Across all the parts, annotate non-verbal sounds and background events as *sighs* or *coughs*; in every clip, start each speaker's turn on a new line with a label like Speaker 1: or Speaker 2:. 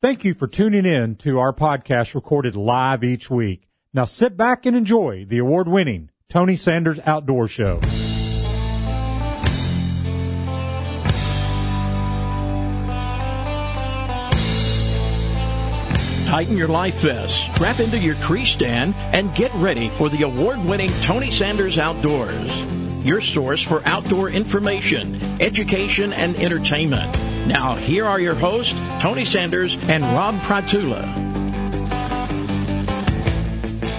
Speaker 1: Thank you for tuning in to our podcast recorded live each week. Now sit back and enjoy the award winning Tony Sanders Outdoor Show.
Speaker 2: Tighten your life vest, strap into your tree stand, and get ready for the award winning Tony Sanders Outdoors. Your source for outdoor information, education, and entertainment. Now, here are your hosts, Tony Sanders and Rob Pratula.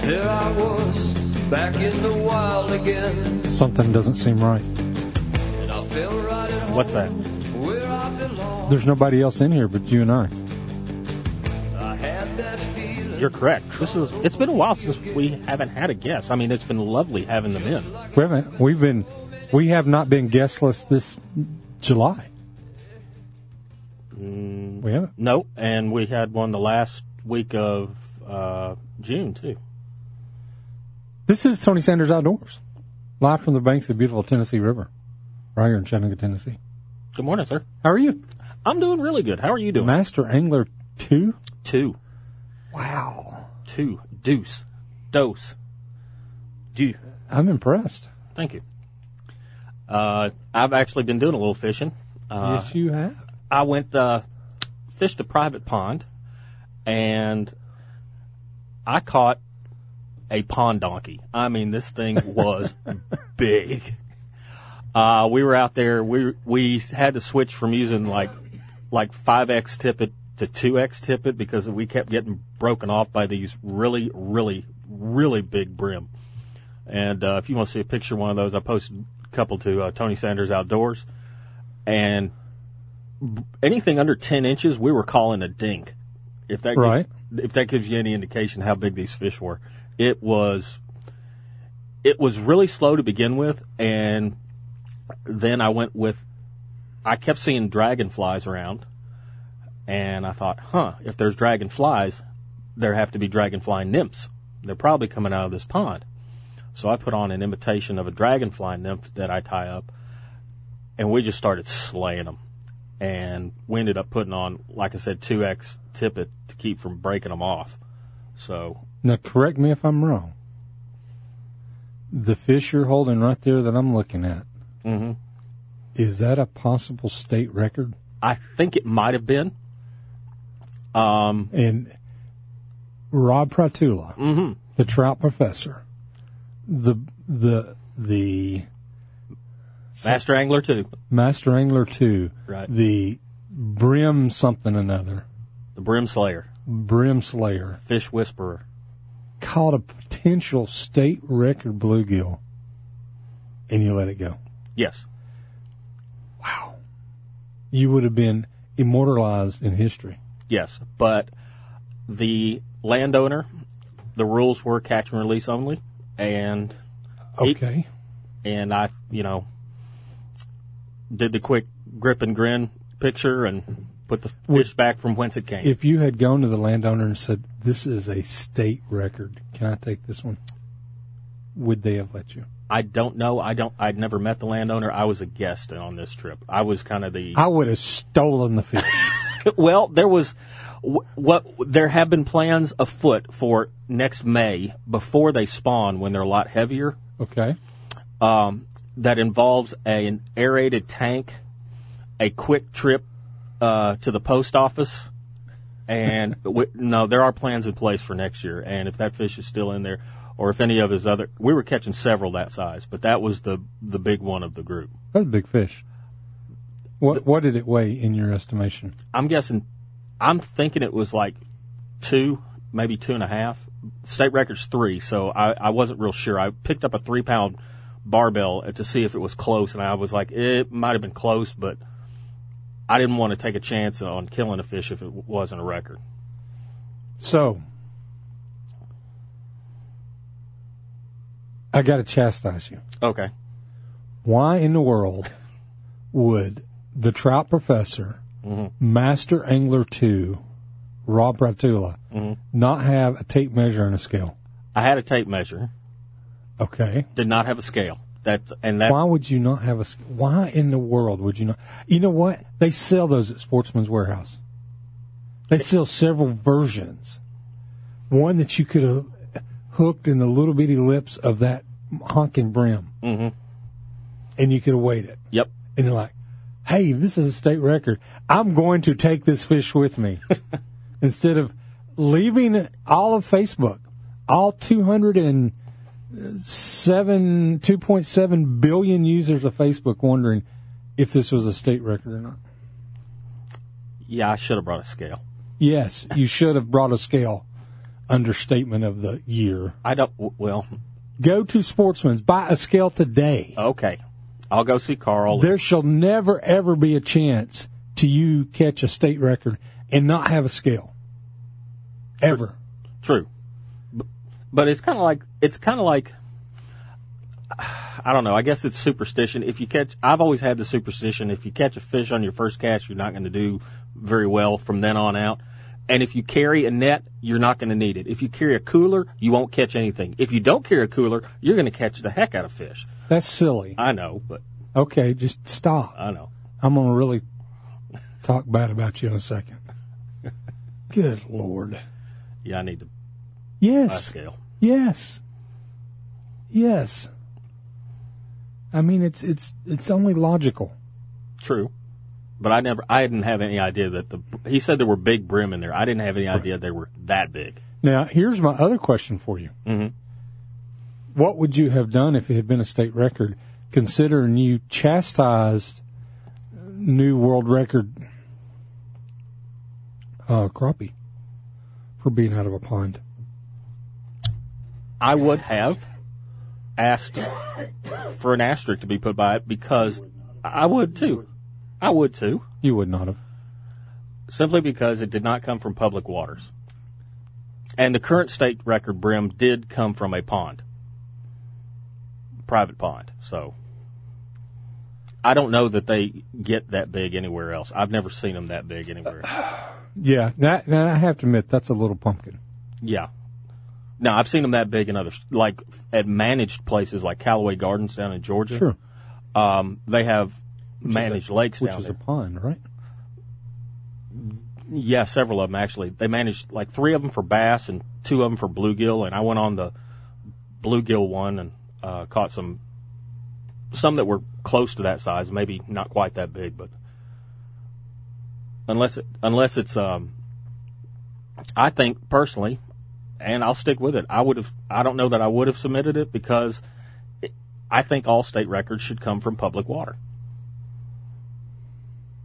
Speaker 3: There I was, back in the wild again.
Speaker 1: Something doesn't seem right.
Speaker 3: And I fell right at home
Speaker 4: What's that?
Speaker 3: where I belong.
Speaker 1: There's nobody else in here but you and I.
Speaker 3: I had that feeling.
Speaker 4: You're correct. This is. It's been a while since we haven't had a guest. I mean, it's been lovely having them in.
Speaker 1: We haven't. We've been. We have not been guestless this July. We haven't.
Speaker 4: No, and we had one the last week of uh, June too.
Speaker 1: This is Tony Sanders Outdoors, live from the banks of the beautiful Tennessee River, right here in Chattanooga, Tennessee.
Speaker 4: Good morning, sir.
Speaker 1: How are you,
Speaker 4: I'm doing really good. How are you doing?
Speaker 1: Master Angler Two?
Speaker 4: Two,
Speaker 1: Wow,
Speaker 4: two, deuce, dose, do.
Speaker 1: I'm impressed.
Speaker 4: Thank you. Uh, I've actually been doing a little fishing. Uh,
Speaker 1: yes, you have.
Speaker 4: I went uh, fished a private pond, and I caught a pond donkey. I mean, this thing was *laughs* big. Uh, we were out there. We we had to switch from using like like five x tippet to two x tippet because we kept getting broken off by these really really really big brim. And uh, if you want to see a picture of one of those, I posted a couple to uh, Tony Sanders Outdoors, and anything under 10 inches, we were calling a dink. If that
Speaker 1: Right.
Speaker 4: gives, if that gives you any indication how big these fish were, it was it was really slow to begin with, and then I went with I kept seeing dragonflies around, and I thought, huh, if there's dragonflies, there have to be dragonfly nymphs. They're probably coming out of this pond. So I put on an imitation of a dragonfly nymph that I tie up, and we just started slaying them. And we ended up putting on, like I said, 2x tippet to keep from breaking them off. So,
Speaker 1: Now, correct me if I'm wrong. The fish you're holding right there that I'm looking at,
Speaker 4: mhm.
Speaker 1: is that a possible state record?
Speaker 4: I think it might have been. Um,
Speaker 1: And Rob Pratula,
Speaker 4: mhm.
Speaker 1: the trout professor, the the the
Speaker 4: Master Angler 2.
Speaker 1: master angler two,
Speaker 4: Right.
Speaker 1: the brim something another,
Speaker 4: The Brim Slayer.
Speaker 1: brim slayer,
Speaker 4: Fish Whisperer.
Speaker 1: caught a potential state record bluegill, and you let it go.
Speaker 4: Yes.
Speaker 1: Wow, you would have been immortalized in history.
Speaker 4: Yes. But the landowner, the rules were catch and release only. And He-
Speaker 1: Okay,
Speaker 4: and I, you know, did the quick grip and grin picture and put the fish back from whence it came.
Speaker 1: if you had gone to the landowner and said, "This is a state record, can I take this one?" Would they have let you?
Speaker 4: I don't know. I don't. I'd never met the landowner. I was a guest on this trip. I was kind of the.
Speaker 1: I would have stolen the fish. *laughs*
Speaker 4: well, there was what there have been plans afoot for next May before they spawn when they're a lot heavier.
Speaker 1: okay.
Speaker 4: um, that involves a, an aerated tank, a quick trip uh, to the post office, and *laughs* we, no, there are plans in place for next year. And if that fish is still in there, or if any of his other, we were catching several that size, but that was the the big one of the group.
Speaker 1: That's a big fish. What what did it weigh in your estimation?
Speaker 4: I'm guessing, I'm thinking it was like two, maybe two and a half. State record's three, so I, I wasn't real sure. I picked up a three pound barbell to see if it was close, and I was like, it might have been close, but I didn't want to take a chance on killing a fish if it wasn't a record.
Speaker 1: So, I got to chastise you.
Speaker 4: Okay.
Speaker 1: Why in the world would the trout professor, mm-hmm. master angler two, Rob Pratula, mm-hmm. not have a tape measure and a scale?
Speaker 4: I had a tape measure,
Speaker 1: Okay.
Speaker 4: did not have a scale. That and that
Speaker 1: Why would you not have a? Why in the world would you not? You know what? They sell those at Sportsman's Warehouse. They sell several versions. One that you could have hooked in the little bitty lips of that honking brim,
Speaker 4: Mm-hmm.
Speaker 1: and you could have weighed it.
Speaker 4: Yep.
Speaker 1: And you're like, "Hey, this is a state record. I'm going to take this fish with me." *laughs* Instead of leaving all of Facebook, all 207, 2.7 billion users of Facebook wondering if this was a state record or not.
Speaker 4: Yeah, I should have brought a scale.
Speaker 1: Yes, you should have brought a scale. Understatement of the year.
Speaker 4: I don't. Well,
Speaker 1: Go to Sportsman's, buy a scale today.
Speaker 4: okay. I'll go see Carl.
Speaker 1: There shall never ever be a chance to you catch a state record and not have a scale. Ever.
Speaker 4: True, but, but it's kind of like it's kind of like I don't know. I guess it's superstition. If you catch, I've always had the superstition: if you catch a fish on your first cast, you're not going to do very well from then on out. And if you carry a net, you're not going to need it. If you carry a cooler, you won't catch anything. If you don't carry a cooler, you're going to catch the heck out of fish.
Speaker 1: That's silly.
Speaker 4: I know, but
Speaker 1: Okay, just stop.
Speaker 4: I know.
Speaker 1: I'm going to really talk bad about you in a second. Good Lord.
Speaker 4: Yeah, I need to
Speaker 1: Yes.
Speaker 4: scale.
Speaker 1: Yes. Yes. I mean, it's it's it's only logical.
Speaker 4: True. But I never, I didn't have any idea that the, he said there were big brim in there. I didn't have any idea they were that big.
Speaker 1: Now, here's my other question for you.
Speaker 4: Mhm.
Speaker 1: What would you have done if it had been a state record, considering you chastised new world record uh, crappie for being out of a pond?
Speaker 4: I would have asked for an asterisk to be put by it because I would too. I would too.
Speaker 1: You would not have.
Speaker 4: Simply because it did not come from public waters. And the current state record brim did come from a pond. Private pond. So I don't know that they get that big anywhere else. I've never seen them that big anywhere. *sighs*
Speaker 1: Yeah, that, that I have to admit that's a little pumpkin.
Speaker 4: Yeah. Now I've seen them that big in other, like at managed places like Callaway Gardens down in Georgia.
Speaker 1: Sure,
Speaker 4: Um, they have managed lakes
Speaker 1: which
Speaker 4: down
Speaker 1: is
Speaker 4: there.
Speaker 1: a pond, right?
Speaker 4: Yeah, several of them actually. They managed like three of them for bass and two of them for bluegill, and I went on the bluegill one and uh, caught some some that were close to that size, maybe not quite that big, but unless it, unless it's um, I think personally, and I'll stick with it. I would have. I don't know that I would have submitted it because it, I think all state records should come from public water.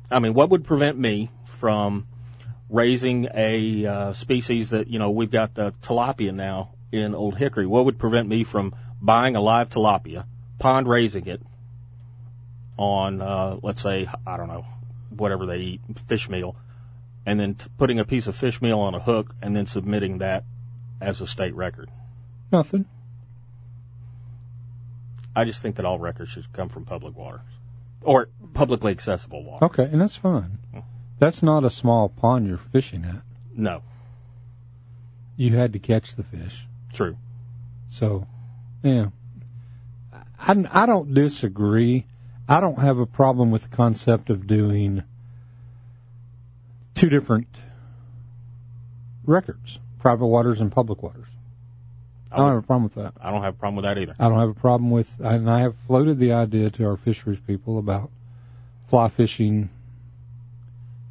Speaker 4: I mean, what would prevent me from raising a uh, species that you know we've got the tilapia now in Old Hickory? What would prevent me from buying a live tilapia, pond raising it on, uh, let's say, I don't know, whatever they eat, fish meal, and then t- putting a piece of fish meal on a hook and then submitting that as a state record?
Speaker 1: Nothing.
Speaker 4: I just think that all records should come from public water or publicly accessible water.
Speaker 1: Okay, and that's fine. That's not a small pond you're fishing at.
Speaker 4: No,
Speaker 1: You had to catch the fish.
Speaker 4: true.
Speaker 1: So, yeah. I, I don't disagree. I don't have a problem with the concept of doing two different records private waters and public waters. I don't have a problem with that.
Speaker 4: I don't have a problem with that either.
Speaker 1: I don't have a problem with, and I have floated the idea to our fisheries people about fly fishing,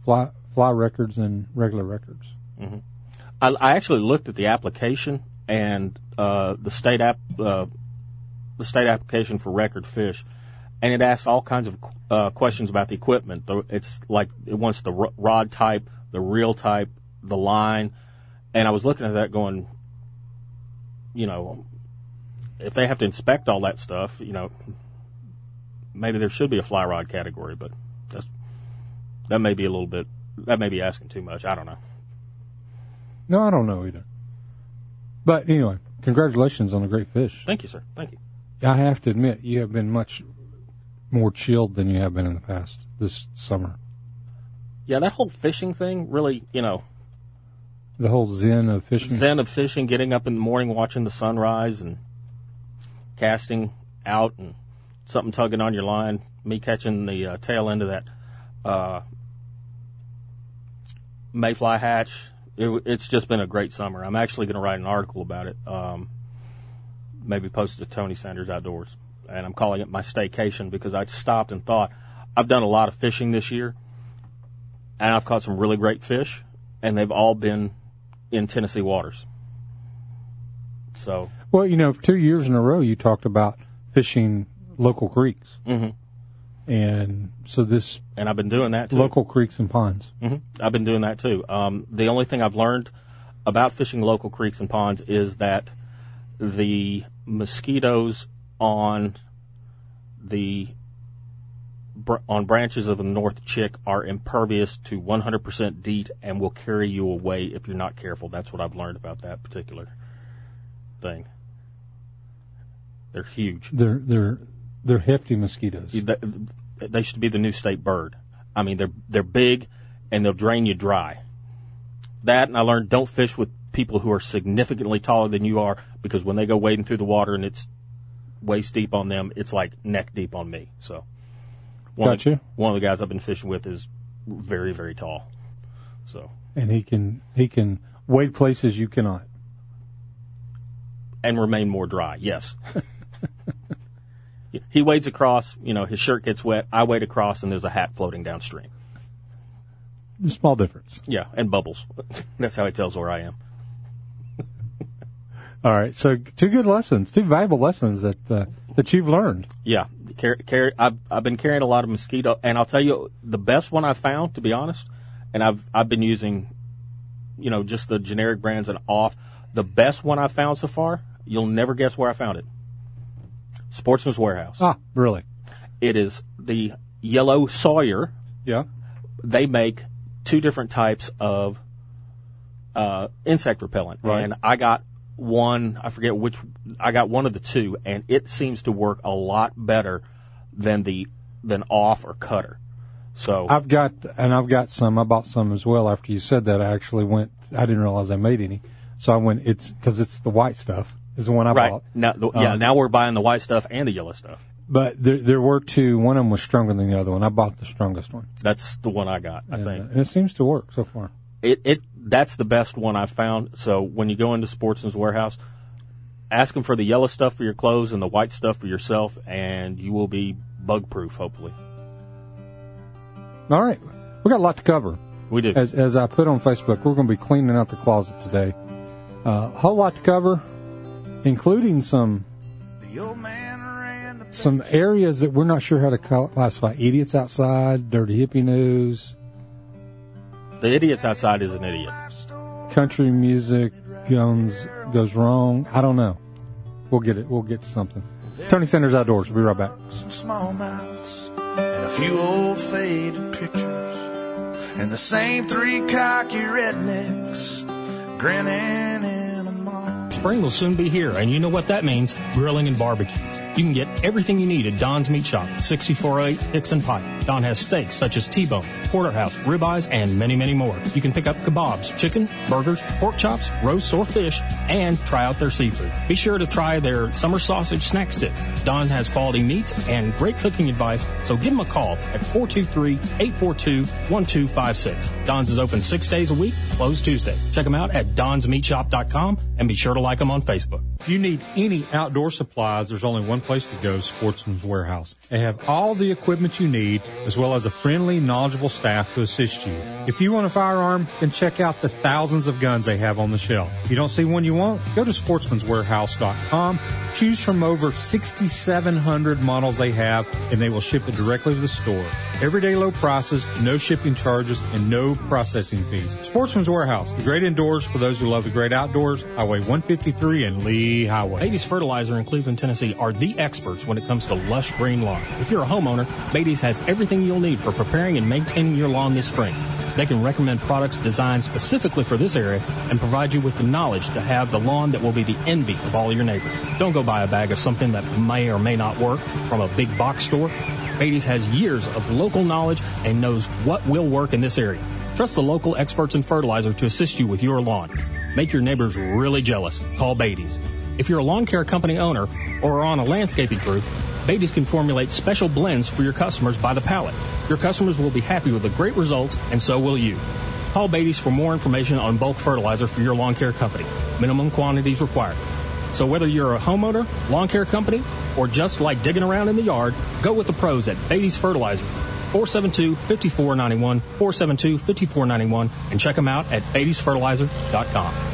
Speaker 1: fly fly records and regular records.
Speaker 4: I, I actually looked at the application and uh, the state app, uh, the state application for record fish, and it asks all kinds of uh, questions about the equipment. It's like it wants the rod type, the reel type, the line, and I was looking at that going, you know, if they have to inspect all that stuff, you know, maybe there should be a fly rod category, but that's, that may be a little bit, that may be asking too much. I don't know.
Speaker 1: No, I don't know either. But anyway, congratulations on a great fish.
Speaker 4: Thank you, sir. Thank you.
Speaker 1: I have to admit, you have been much more chilled than you have been in the past this summer.
Speaker 4: Yeah, that whole fishing thing really, you know,
Speaker 1: The whole zen of fishing.
Speaker 4: zen of fishing, getting up in the morning, watching the sunrise, and casting out, and something tugging on your line. Me catching the uh, tail end of that uh, mayfly hatch. It, it's just been a great summer. I'm actually going to write an article about it. Um, maybe post it to Tony Sanders Outdoors, and I'm calling it my staycation because I stopped and thought I've done a lot of fishing this year, and I've caught some really great fish, and they've all been in Tennessee waters. So
Speaker 1: Well, you know, two years in a row, you talked about fishing local creeks, mm-hmm. and so this
Speaker 4: and I've been doing that too.
Speaker 1: local creeks and ponds.
Speaker 4: hmm I've been doing that too. Um, the only thing I've learned about fishing local creeks and ponds is that the mosquitoes on the br- on branches of the North Chick are impervious to 100% DEET and will carry you away if you're not careful. That's what I've learned about that particular thing. They're huge.
Speaker 1: They're they're they're hefty mosquitoes.
Speaker 4: They, they should be the new state bird. I mean, they're they're big and they'll drain you dry. That and I learned don't fish with people who are significantly taller than you are because when they go wading through the water and it's waist deep on them, it's like neck deep on me. So, one of,
Speaker 1: Gotcha.
Speaker 4: one of the guys I've been fishing with is very very tall. So,
Speaker 1: and he can he can wade places you cannot.
Speaker 4: and remain more dry. Yes. *laughs* he wades across, you know, his shirt gets wet. I wade across, and there's a hat floating downstream.
Speaker 1: A small difference.
Speaker 4: Yeah, and bubbles. *laughs* That's how he tells where I am.
Speaker 1: All right, so two good lessons, two valuable lessons that uh, that you've learned.
Speaker 4: Yeah, car- carry. I've I've been carrying a lot of mosquito, and I'll tell you the best one I found, to be honest. And I've I've been using, you know, just the generic brands and off. The best one I found so far, you'll never guess where I found it. Sportsman's Warehouse.
Speaker 1: Ah, really?
Speaker 4: It is the yellow Sawyer.
Speaker 1: Yeah.
Speaker 4: They make two different types of uh, insect repellent,
Speaker 1: Right.
Speaker 4: and I got one. I forget which. I got one of the two, and it seems to work a lot better than the than off or cutter. So
Speaker 1: I've got and I've got some. I bought some as well. After you said that, I actually went. I didn't realize I made any, so I went. It's because it's the white stuff is the one I
Speaker 4: right
Speaker 1: bought.
Speaker 4: now, the, yeah,
Speaker 1: Um,
Speaker 4: now we're buying the white stuff and the yellow stuff.
Speaker 1: But there there were two. One of them was stronger than the other one. I bought the strongest one,
Speaker 4: That's the one I got. I
Speaker 1: and, uh,
Speaker 4: think
Speaker 1: and it seems to work so far.
Speaker 4: it it that's the best one I've found. So when you go into Sportsman's Warehouse, ask them for the yellow stuff for your clothes and the white stuff for yourself, and you will be bug proof. Hopefully,
Speaker 1: All right, we got a lot to cover.
Speaker 4: we do.
Speaker 1: As as I put on Facebook, we're going to be cleaning out the closet today. A uh, whole lot to cover, including some some areas that we're not sure how to classify. Idiots outside, dirty hippie news,
Speaker 4: the idiot's outside is an idiot.
Speaker 1: country music goes goes wrong. I don't know. We'll get it. We'll get to something. Tony Sanders Outdoors. We'll be right back.
Speaker 5: some smallmouths and a few old faded pictures and the same three cocky rednecks grinning in a mall.
Speaker 6: Spring will soon be here, and you know what that means grilling and barbecues. You can get everything you need at Don's Meat Shop, 6408 Hixson Pike. Don has steaks such as T-bone, porterhouse, ribeyes, and many, many more. You can pick up kebabs, chicken, burgers, pork chops, roasts, or fish, and try out their seafood. Be sure to try their summer sausage snack sticks. Don has quality meats and great cooking advice, so give him a call at 423-842-1256. Don's is open six days a week, closed Tuesdays. Check them out at donsmeatshop.com and be sure to like them on Facebook.
Speaker 1: If you need any outdoor supplies, there's only one place to go, Sportsman's Warehouse. They have all the equipment you need, as well as a friendly, knowledgeable staff to assist you. If you want a firearm, then check out the thousands of guns they have on the shelf. If you don't see one you want, go to sportsmanswarehouse.com, choose from over 6,700 models they have, and they will ship it directly to the store. Everyday low prices, no shipping charges, and no processing fees. Sportsman's Warehouse, the great indoors for those who love the great outdoors, Highway 153 and Lee Highway.
Speaker 6: Beatty's Fertilizer in Cleveland, Tennessee are the experts when it comes to lush green lawn. If you're a homeowner, Beatty's has everything you'll need for preparing and maintaining your lawn this spring. They can recommend products designed specifically for this area and provide you with the knowledge to have the lawn that will be the envy of all your neighbors. Don't go buy a bag of something that may or may not work from a big box store. Beatty's has years of local knowledge and knows what will work in this area. Trust the local experts in fertilizer to assist you with your lawn. Make your neighbors really jealous. Call Beatty's. If you're a lawn care company owner or are on a landscaping crew, Beatty's can formulate special blends for your customers by the pallet. Your customers will be happy with the great results, and so will you. Call Beatty's for more information on bulk fertilizer for your lawn care company. Minimum quantities required. So whether you're a homeowner, lawn care company, or just like digging around in the yard, go with the pros at Beatty's Fertilizer. 472-5491, 472-5491, and check them out at beattysfertilizer.com.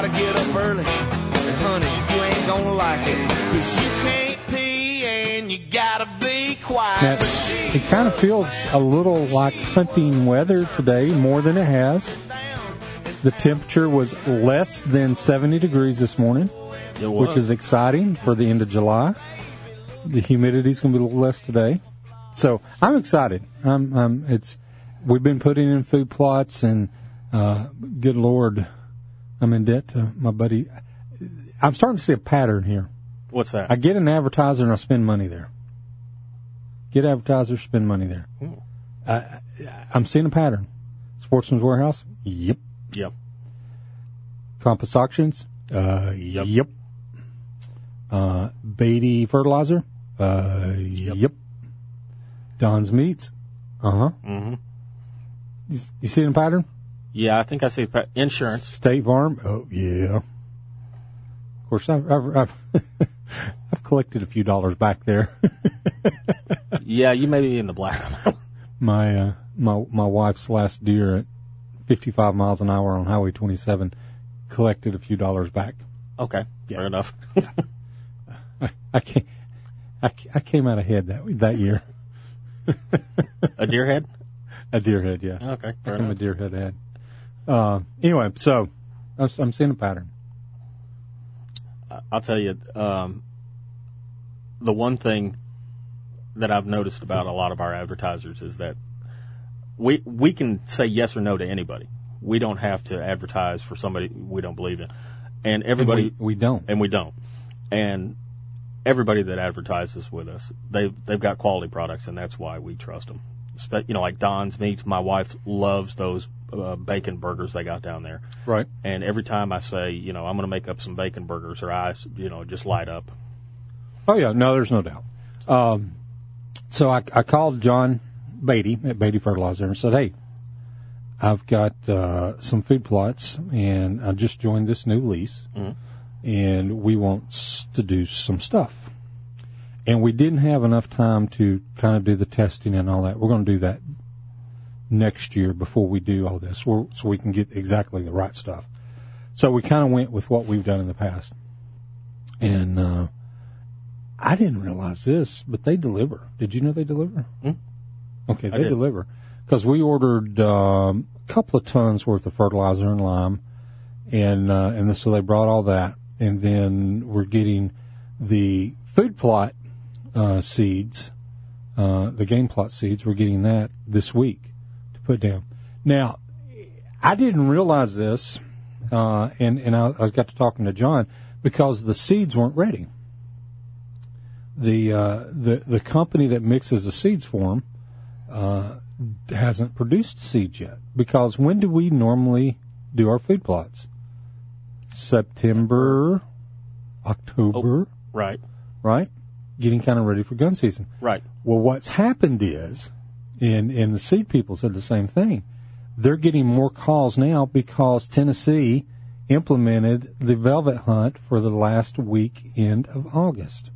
Speaker 3: Gotta get up early. And honey, you ain't gonna like it. Cause you can't pee and you gotta be quiet.
Speaker 1: Now, it kind of feels a little like hunting weather today, more than it has. The temperature was less than 70 degrees this morning, which is exciting for the end of July. The humidity's going to be a little less today, so I'm excited. I'm, I'm, it's we've been putting in food plots, and uh, good Lord, I'm in debt to my buddy. I'm starting to see a pattern here.
Speaker 4: What's that?
Speaker 1: I get an advertiser and I spend money there. Get advertisers, spend money there. I, I'm seeing a pattern. Sportsman's Warehouse, yep.
Speaker 4: yep.
Speaker 1: Compass Auctions, uh, yep. Uh, Beatty Fertilizer, uh, yep. Don's Meats, uh huh.
Speaker 4: hmm
Speaker 1: You, you seeing a pattern?
Speaker 4: Yeah, I think I see insurance.
Speaker 1: State Farm, oh yeah. Of course, I've I've, I've, *laughs* I've collected a few dollars back there. *laughs*
Speaker 4: Yeah, you may be in the black.
Speaker 1: my uh, my my wife's last deer at 55 miles an hour on Highway 27 collected a few dollars back.
Speaker 4: okay, fair enough. *laughs*
Speaker 1: I came I, ca- I came out ahead that that year.
Speaker 4: a deer head?
Speaker 1: A deer head, yes.
Speaker 4: Okay, fair
Speaker 1: I came a deer head ahead. Uh, anyway, so I'm, I'm seeing a pattern.
Speaker 4: I'll tell you, um, the one thing that I've noticed about a lot of our advertisers is that we we can say yes or no to anybody. We don't have to advertise for somebody we don't believe in, and everybody
Speaker 1: And we, we don't.
Speaker 4: and we don't. And everybody that advertises with us, they've they've got quality products, and that's why we trust them. You know, like Don's Meats. My wife loves those uh, bacon burgers they got down there.
Speaker 1: Right.
Speaker 4: And every time I say, you know, I'm going to make up some bacon burgers, her eyes, you know, just light up.
Speaker 1: Oh yeah, no, there's no doubt. Um, so I, I called John Beatty at Beatty Fertilizer and said, "Hey, I've got uh, some food plots, and I just joined this new lease, and we want to do some stuff." And we didn't have enough time to kind of do the testing and all that. We're going to do that next year before we do all this, so we can get exactly the right stuff. So we kind of went with what we've done in the past, and. Uh, I didn't realize this, but they deliver. Did you know they deliver? Okay, they deliver because we ordered um, a couple of tons worth of fertilizer and lime, and uh, and so they brought all that, and then we're getting the food plot uh, seeds, uh, the game plot seeds. We're getting that this week put down. Now, I didn't realize this, uh, and and I, I got to talking to John because the seeds weren't ready the uh, the the company that mixes the seeds for them uh, hasn't produced seeds yet. Because when do we normally do our food plots? September, October,
Speaker 4: Right.
Speaker 1: right? Getting kind of ready for gun season.
Speaker 4: Right.
Speaker 1: Well, what's happened is, and and the seed people said the same thing. They're getting more calls now because Tennessee implemented the velvet hunt for the last weekend of August.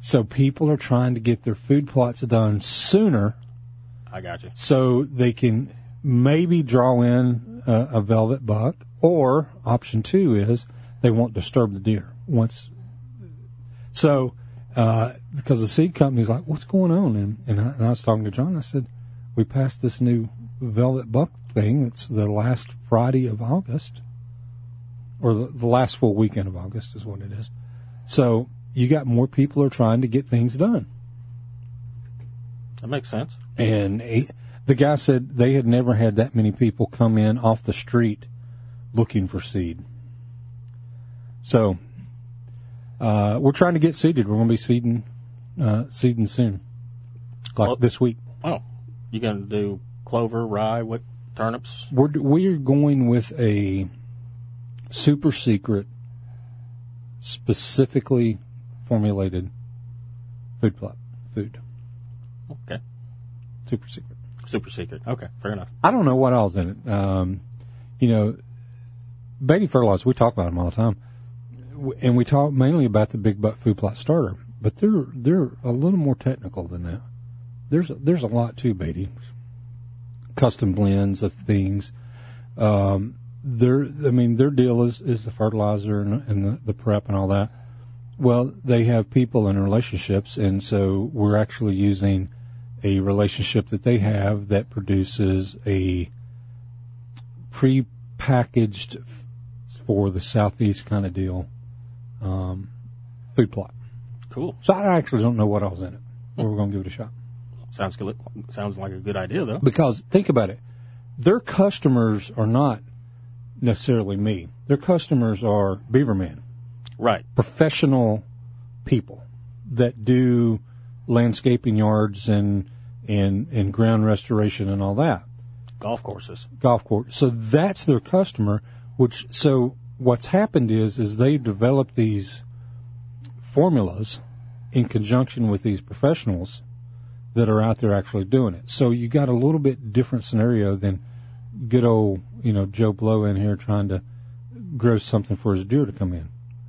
Speaker 1: So people are trying to get their food plots done sooner
Speaker 4: I got you.
Speaker 1: so they can maybe draw in a, a velvet buck, or option two is they won't disturb the deer once. So uh, because the seed company's like, "What's going on?" And and I, and I was talking to John. I said, "We passed this new velvet buck thing. It's the last Friday of August, or the, the last full weekend of August is what it is. So you got more people are trying to get things done."
Speaker 4: That makes sense.
Speaker 1: And he, the guy said they had never had that many people come in off the street looking for seed. So uh, we're trying to get seeded. We're going to be seeding uh, seeding soon, like
Speaker 4: Well-
Speaker 1: this week.
Speaker 4: Oh, you gonna do clover, rye, what turnips?
Speaker 1: We're we're going with a super secret, specifically formulated food plot food.
Speaker 4: Okay,
Speaker 1: Super secret.
Speaker 4: super secret. Okay, fair enough.
Speaker 1: I don't know what else in it. Um, you know, baby fertilizers. We talk about them all the time, and we talk mainly about the Big Butt Food Plot Starter. But they're they're a little more technical than that. There's there's a lot to Beatty. Custom blends of things. Um, their I mean their deal is, is the fertilizer and, and the, the prep and all that. Well, they have people and relationships, and so we're actually using a relationship that they have that produces a pre-packaged for the southeast kind of deal um, food plot.
Speaker 4: Cool.
Speaker 1: So I actually don't know what else in it. But we're going to give it a shot
Speaker 4: Sounds good. Sounds like a good idea, though.
Speaker 1: because think about it, their customers are not necessarily me. Their customers are Beaverman.
Speaker 4: Right.
Speaker 1: professional people that do landscaping yards and and and ground restoration and all that
Speaker 4: Golf courses.
Speaker 1: golf course so that's their customer which so what's happened is is they developed these formulas in conjunction with these professionals that are out there actually doing it so you got a little bit different scenario than good old you know joe blow in here trying to grow something for his deer to come in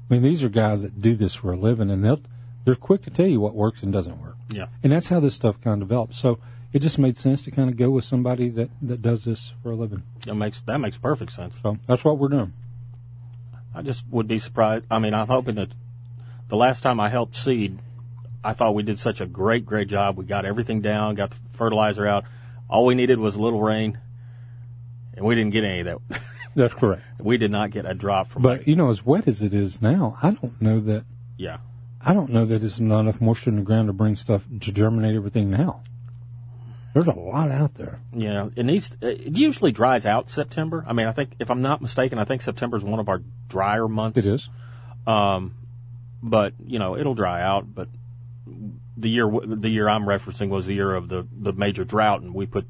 Speaker 1: i mean these are guys that do this for a living and they'll they're quick to tell you what works and doesn't work
Speaker 4: Yeah.
Speaker 1: and that's how this stuff kind of develops so it just made sense to kind of go with somebody that that does this for a living
Speaker 4: That makes that makes perfect sense.
Speaker 1: so that's what we're doing.
Speaker 4: I just would be surprised. I mean, I'm hoping that the last time I helped seed, I thought we did such a great, great job. We got everything down, got the fertilizer out. All we needed was a little rain, and we didn't get any of that. *laughs*
Speaker 1: That's correct.
Speaker 4: we did not get a drop from.
Speaker 1: But you know, as wet as it is now, I don't know that
Speaker 4: yeah,
Speaker 1: I don't know that it's not enough moisture in the ground to bring stuff to germinate everything now. There's a lot out there.
Speaker 4: yeah, it needs. It usually dries out September. I mean, I think if I'm not mistaken, I think September is one of our drier months.
Speaker 1: It is.
Speaker 4: but you know it'll dry out. But the year the year I'm referencing was the year of the the major drought, and we put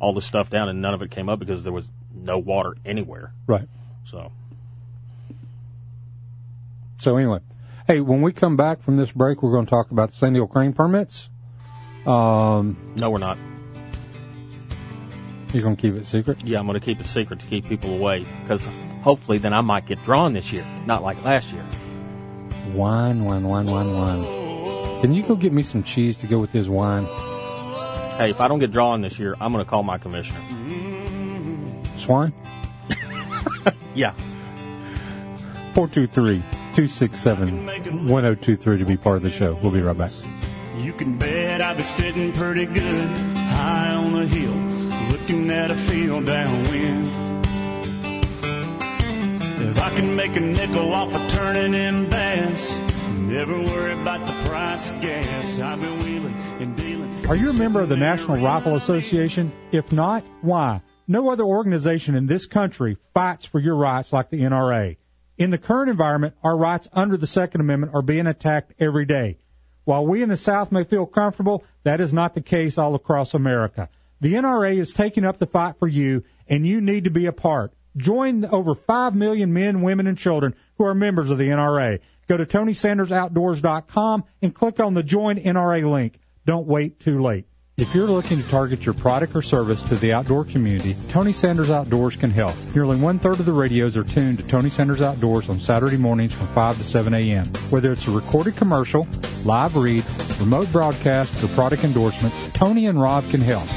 Speaker 4: all the stuff down, and none of it came up because there was no water anywhere.
Speaker 1: Right.
Speaker 4: So
Speaker 1: So anyway, hey, when we come back from this break, we're going to talk about the Sandhill crane permits. Um,
Speaker 4: no, we're not.
Speaker 1: You're going to keep it secret.
Speaker 4: Yeah, I'm going to keep it secret to keep people away because hopefully then I might get drawn this year, not like last year.
Speaker 1: Wine, wine, wine, wine, wine. Can you go get me some cheese to go with this wine?
Speaker 4: Hey, if I don't get drawn this year, I'm going to call my commissioner.
Speaker 1: Swine. *laughs*
Speaker 4: Yeah.
Speaker 1: 423 267 1023 to be part of the show. We'll be right back.
Speaker 7: You can bet I'll be sitting pretty good high on a hill, looking at a field downwind. If I can make a nickel off of turning in bass, never worry about the price of gas. I've been wheeling and dealing.
Speaker 8: Are you a member of the National Rifle Association? If not, why? No other organization in this country fights for your rights like the NRA. In the current environment, our rights under the Second Amendment are being attacked every day. While we in the South may feel comfortable, that is not the case all across America. The NRA is taking up the fight for you, and you need to be a part. Join over 5 million men, women, and children who are members of the NRA. Go to TonySandersOutdoors.com and click on the Join NRA link. Don't wait too late. If you're looking to target your product or service to the outdoor community, Tony Sanders Outdoors can help. Nearly one third of the radios are tuned to Tony Sanders Outdoors on Saturday mornings from 5 to 7 a.m. Whether it's a recorded commercial, live reads, remote broadcast, or product endorsements, Tony and Rob can help.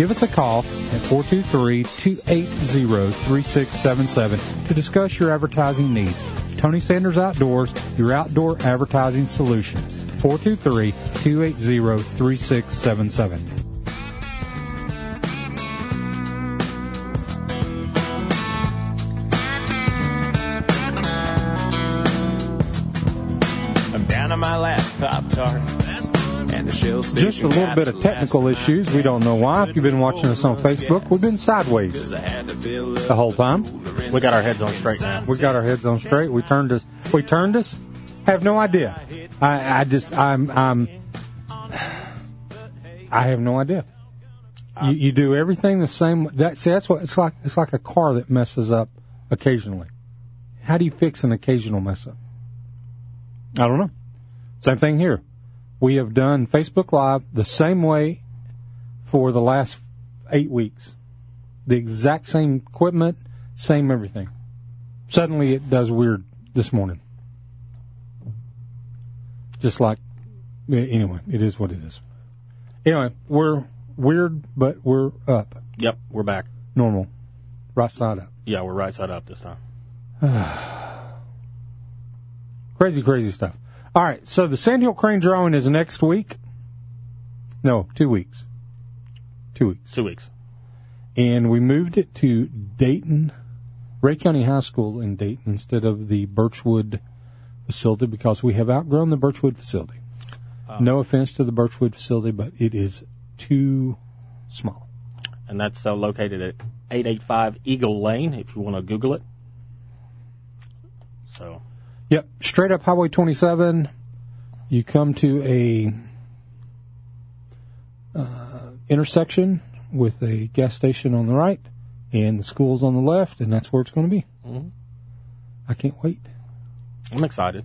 Speaker 8: Give us a call at 423-280-3677 to discuss your advertising needs. Tony Sanders Outdoors, your outdoor advertising solution. 423 280 3677.
Speaker 3: I'm down my last Pop Tart. And the shell
Speaker 1: Just a little bit of technical issues. We don't know why. If you've been watching us on Facebook, we've been sideways the whole time.
Speaker 4: We got our heads on straight now.
Speaker 1: We got our heads on straight. We turned us. We turned us. Have no idea. I, I just. I'm. I'm. I have no idea. You, you do everything the same. That see, that's what it's like. It's like a car that messes up occasionally. How do you fix an occasional mess up? I don't know. Same thing here. We have done Facebook Live the same way for the last eight weeks. The exact same equipment, same everything. Suddenly it does weird this morning. Just like, anyway, it is what it is. Anyway, we're weird, but we're up.
Speaker 4: Yep, we're back.
Speaker 1: Normal. Right side up.
Speaker 4: Yeah, we're right side up this time. *sighs*
Speaker 1: Crazy, crazy stuff. All right, so the Sandhill Crane drawing is next week. No, two weeks. Two weeks.
Speaker 4: Two weeks.
Speaker 1: And we moved it to Dayton, Rhea County High School in Dayton instead of the Birchwood facility because we have outgrown the Birchwood facility. No offense to the Birchwood facility, but it is too small.
Speaker 4: And that's uh, located at 885 Eagle Lane, if you want to Google it. So,
Speaker 1: Yep, straight up Highway 27. You come to a uh, intersection with a gas station on the right and the school's on the left, and that's where it's going to be.
Speaker 4: Mhm.
Speaker 1: I can't wait.
Speaker 4: I'm excited.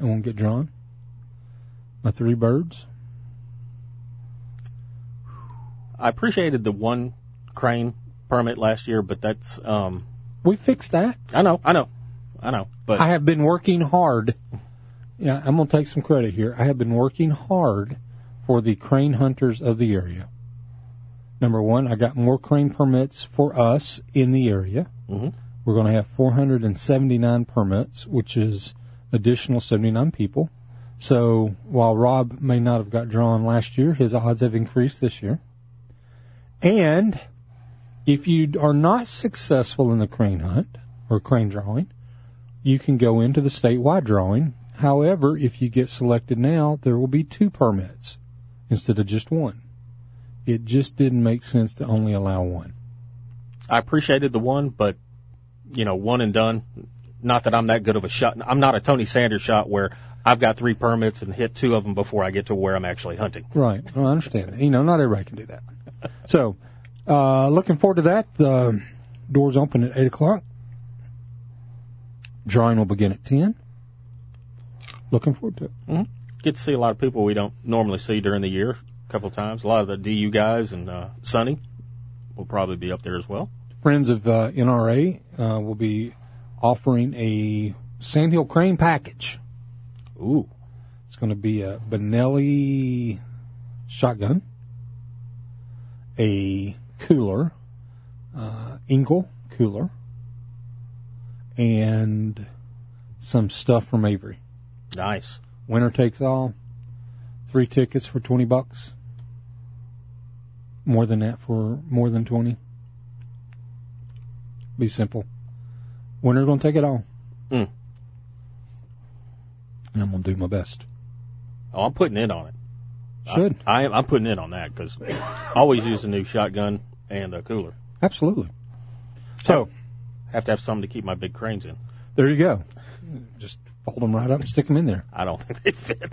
Speaker 1: I won't get drawn. My three birds.
Speaker 4: I appreciated the one crane permit last year, but that's um
Speaker 1: We fixed that.
Speaker 4: I know, I know. I know. But
Speaker 1: I have been working hard. Yeah, I'm going to take some credit here. I have been working hard for the crane hunters of the area. Number one, I got more crane permits for us in the area.
Speaker 4: Mhm.
Speaker 1: We're going to have 479 permits, which is additional 79 people. So while Rob may not have got drawn last year, his odds have increased this year. And if you are not successful in the crane hunt or crane drawing, you can go into the statewide drawing. However, if you get selected now, there will be two permits instead of just one. It just didn't make sense to only allow one.
Speaker 4: I appreciated the one, but you know, one and done. Not that I'm that good of a shot. I'm not a Tony Sanders shot where I've got three permits and hit two of them before I get to where I'm actually hunting.
Speaker 1: Right. Well, I understand. You know, not everybody can do that. So, uh, looking forward to that. The doors open at 8 o'clock. Drawing will begin at 10. Looking forward to it.
Speaker 4: Mm-hmm. Get to see a lot of people we don't normally see during the year. A couple of times. A lot of the DU guys and uh, Sonny will probably be up there as well.
Speaker 1: Friends of uh, NRA uh, will be offering a Sandhill Crane package.
Speaker 4: Ooh.
Speaker 1: It's going to be a Benelli shotgun, a cooler, uh, Engel cooler, and some stuff from Avery.
Speaker 4: Nice.
Speaker 1: Winner takes all. Three tickets for 20 bucks. More than that for more than 20. Be simple. Winner going to take it all.
Speaker 4: Mm.
Speaker 1: And I'm going to do my best.
Speaker 4: Oh, I'm putting in on it.
Speaker 1: Should.
Speaker 4: I, I am. I'm putting in on that because always use a new shotgun and a cooler.
Speaker 1: Absolutely. So,
Speaker 4: have to have something to keep my big cranes in.
Speaker 1: There you go. Just fold them right up and stick them in there.
Speaker 4: I don't *laughs* think they fit.
Speaker 1: It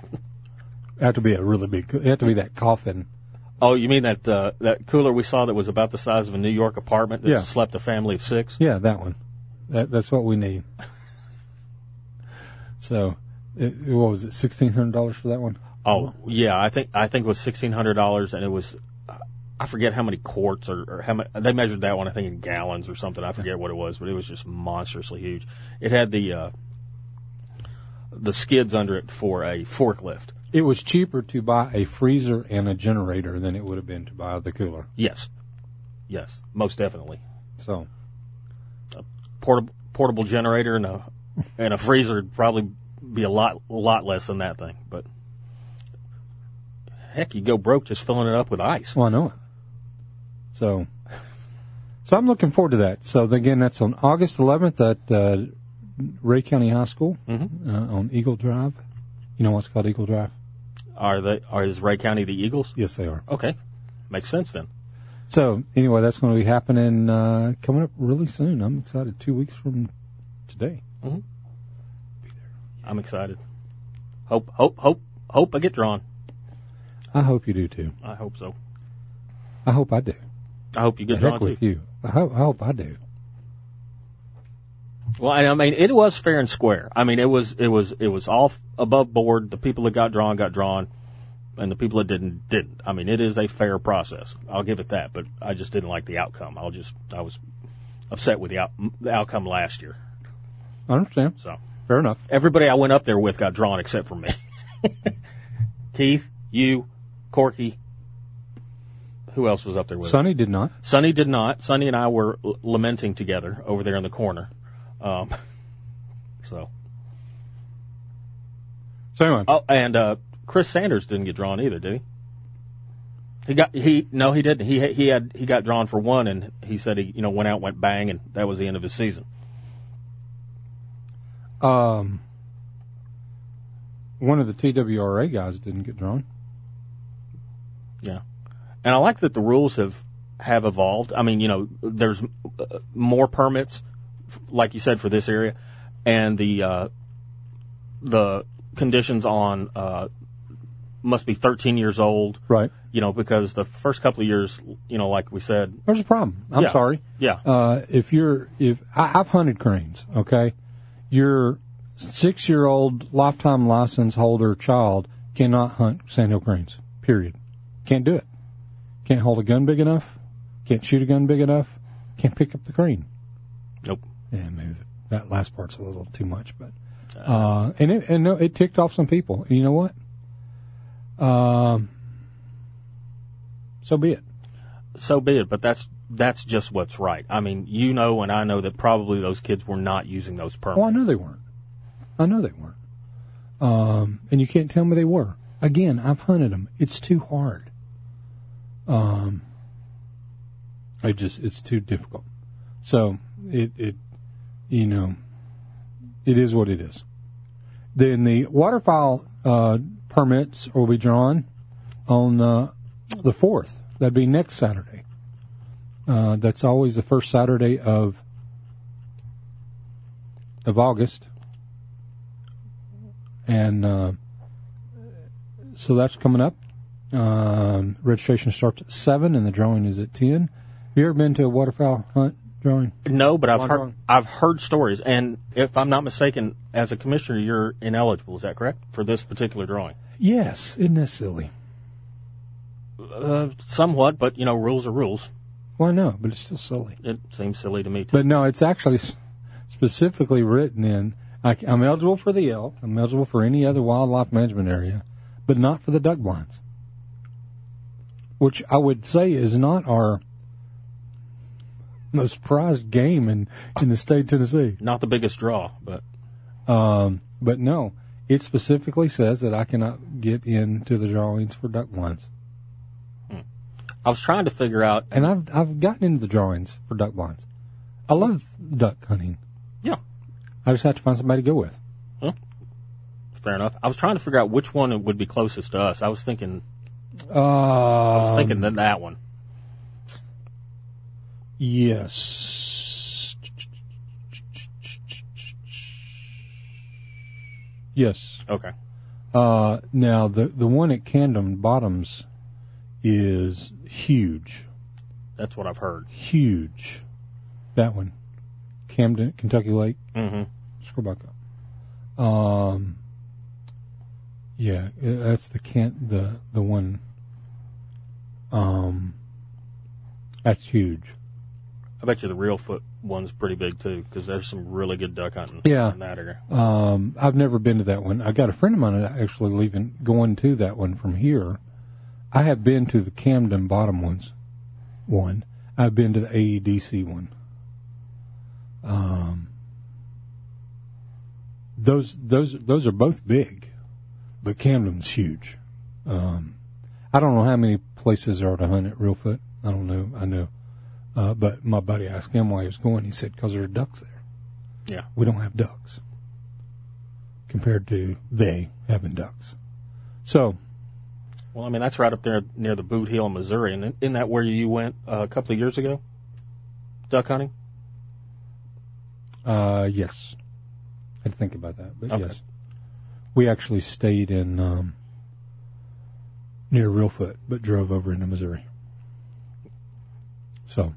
Speaker 1: have to be a really big. It have to be that coffin.
Speaker 4: Oh, you mean that uh, that cooler we saw that was about the size of a New York apartment that
Speaker 1: Yeah.
Speaker 4: slept a family of six?
Speaker 1: Yeah, that one. That, that's what we need. *laughs* So, it, what was it? Sixteen hundred dollars for that one.
Speaker 4: Oh, yeah. I think I think it was sixteen hundred dollars, and it was I forget how many quarts or, or how many they measured that one. I think in gallons or something. I forget what it was, but it was just monstrously huge. It had the uh, the skids under it for a forklift.
Speaker 1: It was cheaper to buy a freezer and a generator than it would have been to buy the cooler.
Speaker 4: Yes, yes, most definitely.
Speaker 1: So,
Speaker 4: a portable portable generator and a and a freezer would probably be a lot a lot less than that thing. But heck, you go broke just filling it up with ice.
Speaker 1: Well, I know it. So, so I'm looking forward to that. So again, that's on August 11th at uh, Rhea County High School
Speaker 4: Mm-hmm.
Speaker 1: uh, on Eagle Drive. You know what's called Eagle Drive?
Speaker 4: Are they? Are is Rhea County the Eagles?
Speaker 1: Yes, they are.
Speaker 4: Okay, makes sense then.
Speaker 1: So anyway, that's going to be happening uh, coming up really soon. I'm excited. Two weeks from today.
Speaker 4: I'm excited. Hope, hope, hope, hope I get drawn.
Speaker 1: I hope you do too.
Speaker 4: I hope so.
Speaker 1: I hope I do.
Speaker 4: I hope you get drawn too.
Speaker 1: with you. I hope, I hope I do.
Speaker 4: Well, I mean, it was fair and square. I mean, it was it was it was all f- above board. The people that got drawn got drawn, and the people that didn't didn't. I mean, it is a fair process. I'll give it that. But I just didn't like the outcome. I'll just I was upset with the out, the outcome last year.
Speaker 1: I understand.
Speaker 4: So
Speaker 1: Fair enough.
Speaker 4: everybody I went up there with got drawn except for me. *laughs* Keith, you, Corky. Who else was up there with?
Speaker 1: Sonny did not.
Speaker 4: Sonny did not. Sonny and I were l- lamenting together over there in the corner. Um, *laughs* so.
Speaker 1: So anyway,
Speaker 4: Oh, and uh, Chris Sanders didn't get drawn either, did he? He got he no he didn't he he had he got drawn for one and he said he you know went out went bang and that was the end of his season.
Speaker 1: um, one of the TWRA guys didn't get drawn.
Speaker 4: Yeah, and I like that the rules have have evolved. I mean you know there's uh, more permits, like you said for this area, and the uh, the conditions on uh, must be 13 years old.
Speaker 1: Right.
Speaker 4: You know because the first couple of years you know like we said
Speaker 1: There's a problem. I'm
Speaker 4: Yeah.
Speaker 1: sorry.
Speaker 4: yeah
Speaker 1: Uh, if you're if I, I've hunted cranes, okay, your six year old lifetime license holder child cannot hunt sandhill cranes. Period. Can't do it. Can't hold a gun big enough. Can't shoot a gun big enough. Can't pick up the crane.
Speaker 4: nope.
Speaker 1: Yeah, maybe that last part's a little too much, but uh, and it and no, it ticked off some people. You know what? Um, so be it.
Speaker 4: so be it. But that's that's just what's right. I mean, you know, and I know that probably those kids were not using those permits.
Speaker 1: Well, I know they weren't. I know they weren't. Um, and you can't tell me they were. Again, I've hunted them. It's too hard. Um, I just it's too difficult. So it it you know it is what it is. Then the waterfowl uh, permits will be drawn on uh, the fourth. That'd be next Saturday. Uh, that's always the first Saturday of of August, and uh, so that's coming up. Um, registration starts at seven, and the drawing is at ten. Have you ever been to a waterfowl hunt drawing?
Speaker 4: No, but I've
Speaker 1: One
Speaker 4: heard
Speaker 1: drawing.
Speaker 4: I've heard stories, and if I'm not mistaken, as a commissioner, you're ineligible. Is that correct for this particular drawing?
Speaker 1: Yes, isn't that silly?
Speaker 4: Uh, somewhat, but you know, rules are rules.
Speaker 1: Why no, but it's still silly.
Speaker 4: It seems silly to me too.
Speaker 1: But no, it's actually s- specifically written in. I, am eligible for the elk. I'm eligible for any other wildlife management area, but not for the duck blinds, which I would say is not our most prized game in in the state of Tennessee.
Speaker 4: not the biggest draw, but
Speaker 1: Um, but no, it specifically says that I cannot get into the drawings for duck blinds,
Speaker 4: I was trying to figure out.
Speaker 1: and I've I've gotten into the drawings for duck blinds. I love duck hunting.
Speaker 4: Yeah,
Speaker 1: I just have to find somebody to go with.
Speaker 4: fair enough. I was trying to figure out which one would be closest to us. I was thinking, I was thinking that that one.
Speaker 1: Yes. Yes.
Speaker 4: Okay,
Speaker 1: Uh, now the the one at Camden Bottoms is huge,
Speaker 4: that's what I've heard.
Speaker 1: huge. That one, Camden, Kentucky Lake.
Speaker 4: hmm
Speaker 1: Scroll back up. Um. Yeah, that's the can the the one. Um. That's huge.
Speaker 4: I bet you the Reelfoot one's pretty big too, because there's some really good duck hunting
Speaker 1: Yeah.
Speaker 4: in that area.
Speaker 1: Um, I've never been to that one. I got a friend of mine actually leaving, going to that one from here. I have been to the Camden Bottom ones, one. I've been to the AEDC one. Um, those those those are both big, but Camden's huge. Um, I don't know how many places there are to hunt at Reelfoot. I don't know. I know, uh, but my buddy asked him why he was going. He said because there are ducks there.
Speaker 4: Yeah.
Speaker 1: We don't have ducks compared to they having ducks. So
Speaker 4: Well, I mean, that's right up there near the Bootheel, Missouri. And isn't that where you went uh, a couple of years ago? Duck hunting?
Speaker 1: Uh, yes. I had to think about that, but
Speaker 4: Okay.
Speaker 1: yes. We actually stayed in um, near Reelfoot, but drove over into Missouri. So.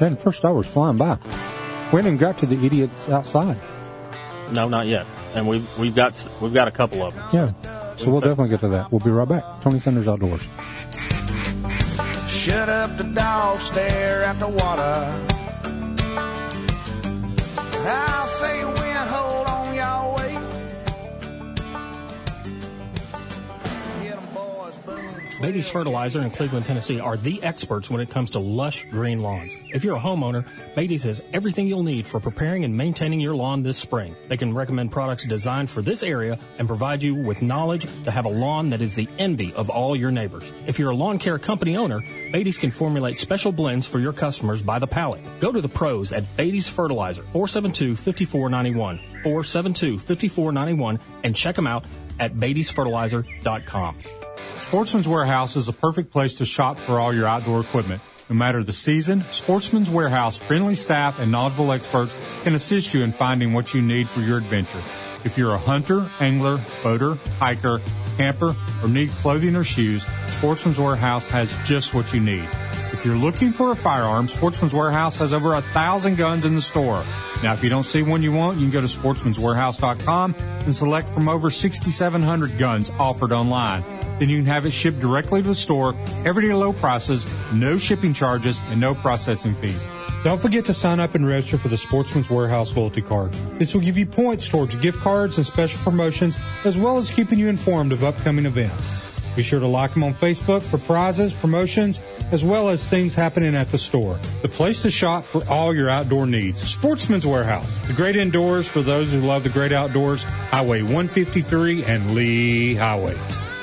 Speaker 1: Then first hour's flying by. We hadn't even got to the idiots outside.
Speaker 4: No, not yet. And we've we've got we've got a couple of them.
Speaker 1: Yeah. So we'll definitely get to that. We'll be right back. Tony Sanders Outdoors.
Speaker 5: Shut up the dog, stare at the water.
Speaker 6: Beatty's Fertilizer in Cleveland, Tennessee are the experts when it comes to lush green lawns. If you're a homeowner, Beatty's has everything you'll need for preparing and maintaining your lawn this spring. They can recommend products designed for this area and provide you with knowledge to have a lawn that is the envy of all your neighbors. If you're a lawn care company owner, Beatty's can formulate special blends for your customers by the pallet. Go to the pros at Beatty's Fertilizer, 472-5491, 472-5491, and check them out at Beatty'sFertilizer.com.
Speaker 8: Sportsman's Warehouse is a perfect place to shop for all your outdoor equipment. No matter the season, Sportsman's Warehouse friendly staff and knowledgeable experts can assist you in finding what you need for your adventure. If you're a hunter, angler, boater, hiker, camper, or need clothing or shoes, Sportsman's Warehouse has just what you need. If you're looking for a firearm, Sportsman's Warehouse has over a thousand guns in the store. Now, if you don't see one you want, you can go to sportsmanswarehouse.com and select from over 6,700 guns offered online. Then you can have it shipped directly to the store, everyday low prices, no shipping charges, and no processing fees.
Speaker 9: Don't forget to sign up and register for the Sportsman's Warehouse loyalty card. This will give you points towards gift cards and special promotions, as well as keeping you informed of upcoming events. Be sure to like them on Facebook for prizes, promotions, as well as things happening at the store. The place to shop for all your outdoor needs. Sportsman's Warehouse, the great indoors for those who love the great outdoors. Highway 153 and Lee Highway.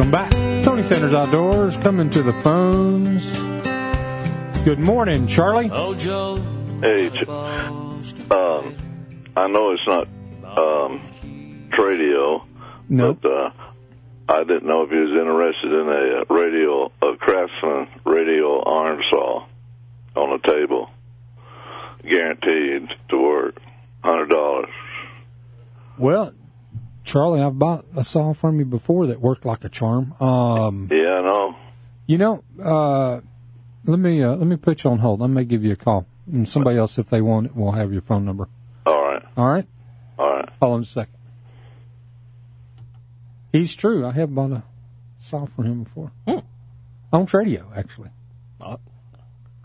Speaker 1: Welcome back. Tony Sanders Outdoors coming to the phones. Good morning, Charlie.
Speaker 3: Oh, Joe.
Speaker 10: Hey, um, I know it's not um, radio,
Speaker 1: No.
Speaker 10: but uh, I didn't know if you was interested in a uh, radio, a Craftsman radio arm saw on the table, guaranteed to work, hundred dollars.
Speaker 1: Well, Charlie, I've bought a saw from you before that worked like a charm. Um,
Speaker 10: Yeah, I know.
Speaker 1: you know, uh, let me uh, let me put you on hold. I may give you a call, and somebody else, if they want it, will have your phone number.
Speaker 10: All right,
Speaker 1: All right.
Speaker 10: all right.
Speaker 1: Hold on a second. He's true. I have bought a saw from him before. On radio, actually.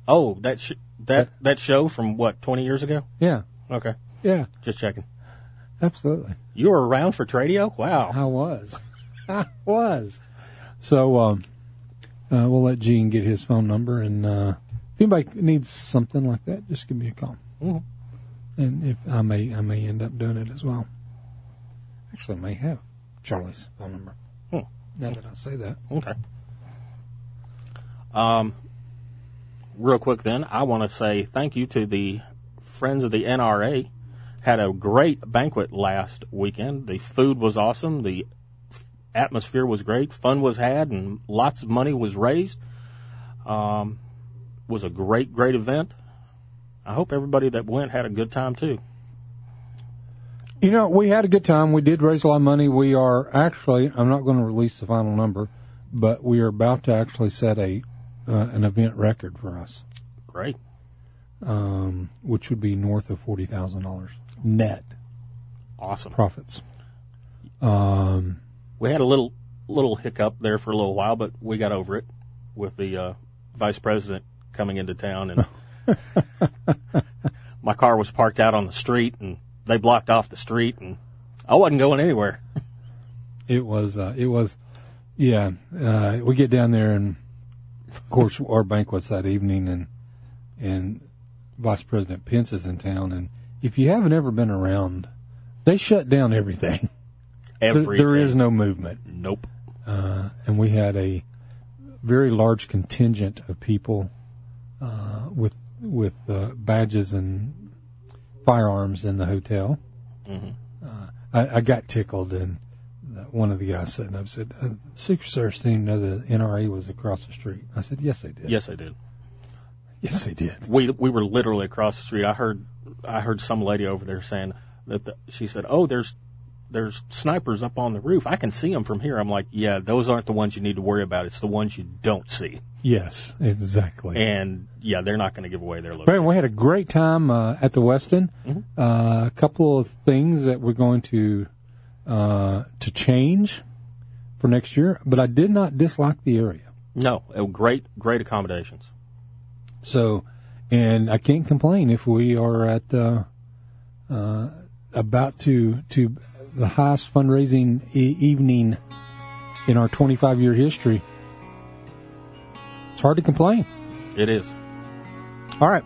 Speaker 4: Oh, that sh- that that show from what twenty years ago?
Speaker 1: Yeah.
Speaker 4: Okay,
Speaker 1: Yeah.
Speaker 4: just checking.
Speaker 1: Absolutely.
Speaker 4: You were around for Tradio? Wow.
Speaker 1: I was. *laughs* I was. So um, uh, we'll let Gene get his phone number, and uh, if anybody needs something like that, just give me a call.
Speaker 4: Mhm.
Speaker 1: And if I may, I may end up doing it as well. Actually, I may have Charlie's phone number.
Speaker 4: Hmm.
Speaker 1: Now that I say that,
Speaker 4: Okay. Um, real quick, then I want to say thank you to the friends of the NRA. Had a great banquet last weekend. The food was awesome. The atmosphere was great. Fun was had, and lots of money was raised. Um, was a great, great event. I hope everybody that went had a good time too.
Speaker 1: You know, we had a good time. We did raise a lot of money. We are actually, I'm not going to release the final number, but we are about to actually set a uh, an event record for us,
Speaker 4: Great.
Speaker 1: um, which would be north of forty thousand dollars net
Speaker 4: Awesome.
Speaker 1: profits. Um,
Speaker 4: We had a little little hiccup there for a little while, but we got over it with the uh, vice president coming into town, and *laughs* my car was parked out on the street, and they blocked off the street, and I wasn't going anywhere.
Speaker 1: it was, uh, it was, yeah. Uh, we get down there, and of course, our banquet's that evening, and and Vice President Pence is in town, and if you haven't ever been around, they shut down everything. *laughs* There- there is no movement.
Speaker 4: Nope.
Speaker 1: uh, and we had a very large contingent of people uh, with with uh, badges and firearms in the hotel.
Speaker 4: Mhm.
Speaker 1: Uh, I, I got tickled, and one of the guys sitting up said, uh, "Secret Service didn't know the NRA was across the street." I said, "Yes, they did.
Speaker 4: Yes, they did.
Speaker 1: yes, they did."
Speaker 4: We we were literally across the street. I heard I heard some lady over there saying that the, she said, "Oh, there's there's snipers up on the roof. I can see them from here." I'm like, "Yeah, those aren't the ones you need to worry about. It's the ones you don't see."
Speaker 1: Yes, exactly.
Speaker 4: And yeah, they're not going to give away their location.
Speaker 1: Brandon, we had a great time uh, at the Westin.
Speaker 4: Mhm.
Speaker 1: Uh, a couple of things that we're going to uh, to change for next year, but I did not dislike the area.
Speaker 4: No, great great accommodations.
Speaker 1: So, and I can't complain if we are at uh, uh, about to to the highest fundraising e- evening in our 25 year history. It's hard to complain.
Speaker 4: It is.
Speaker 1: All right,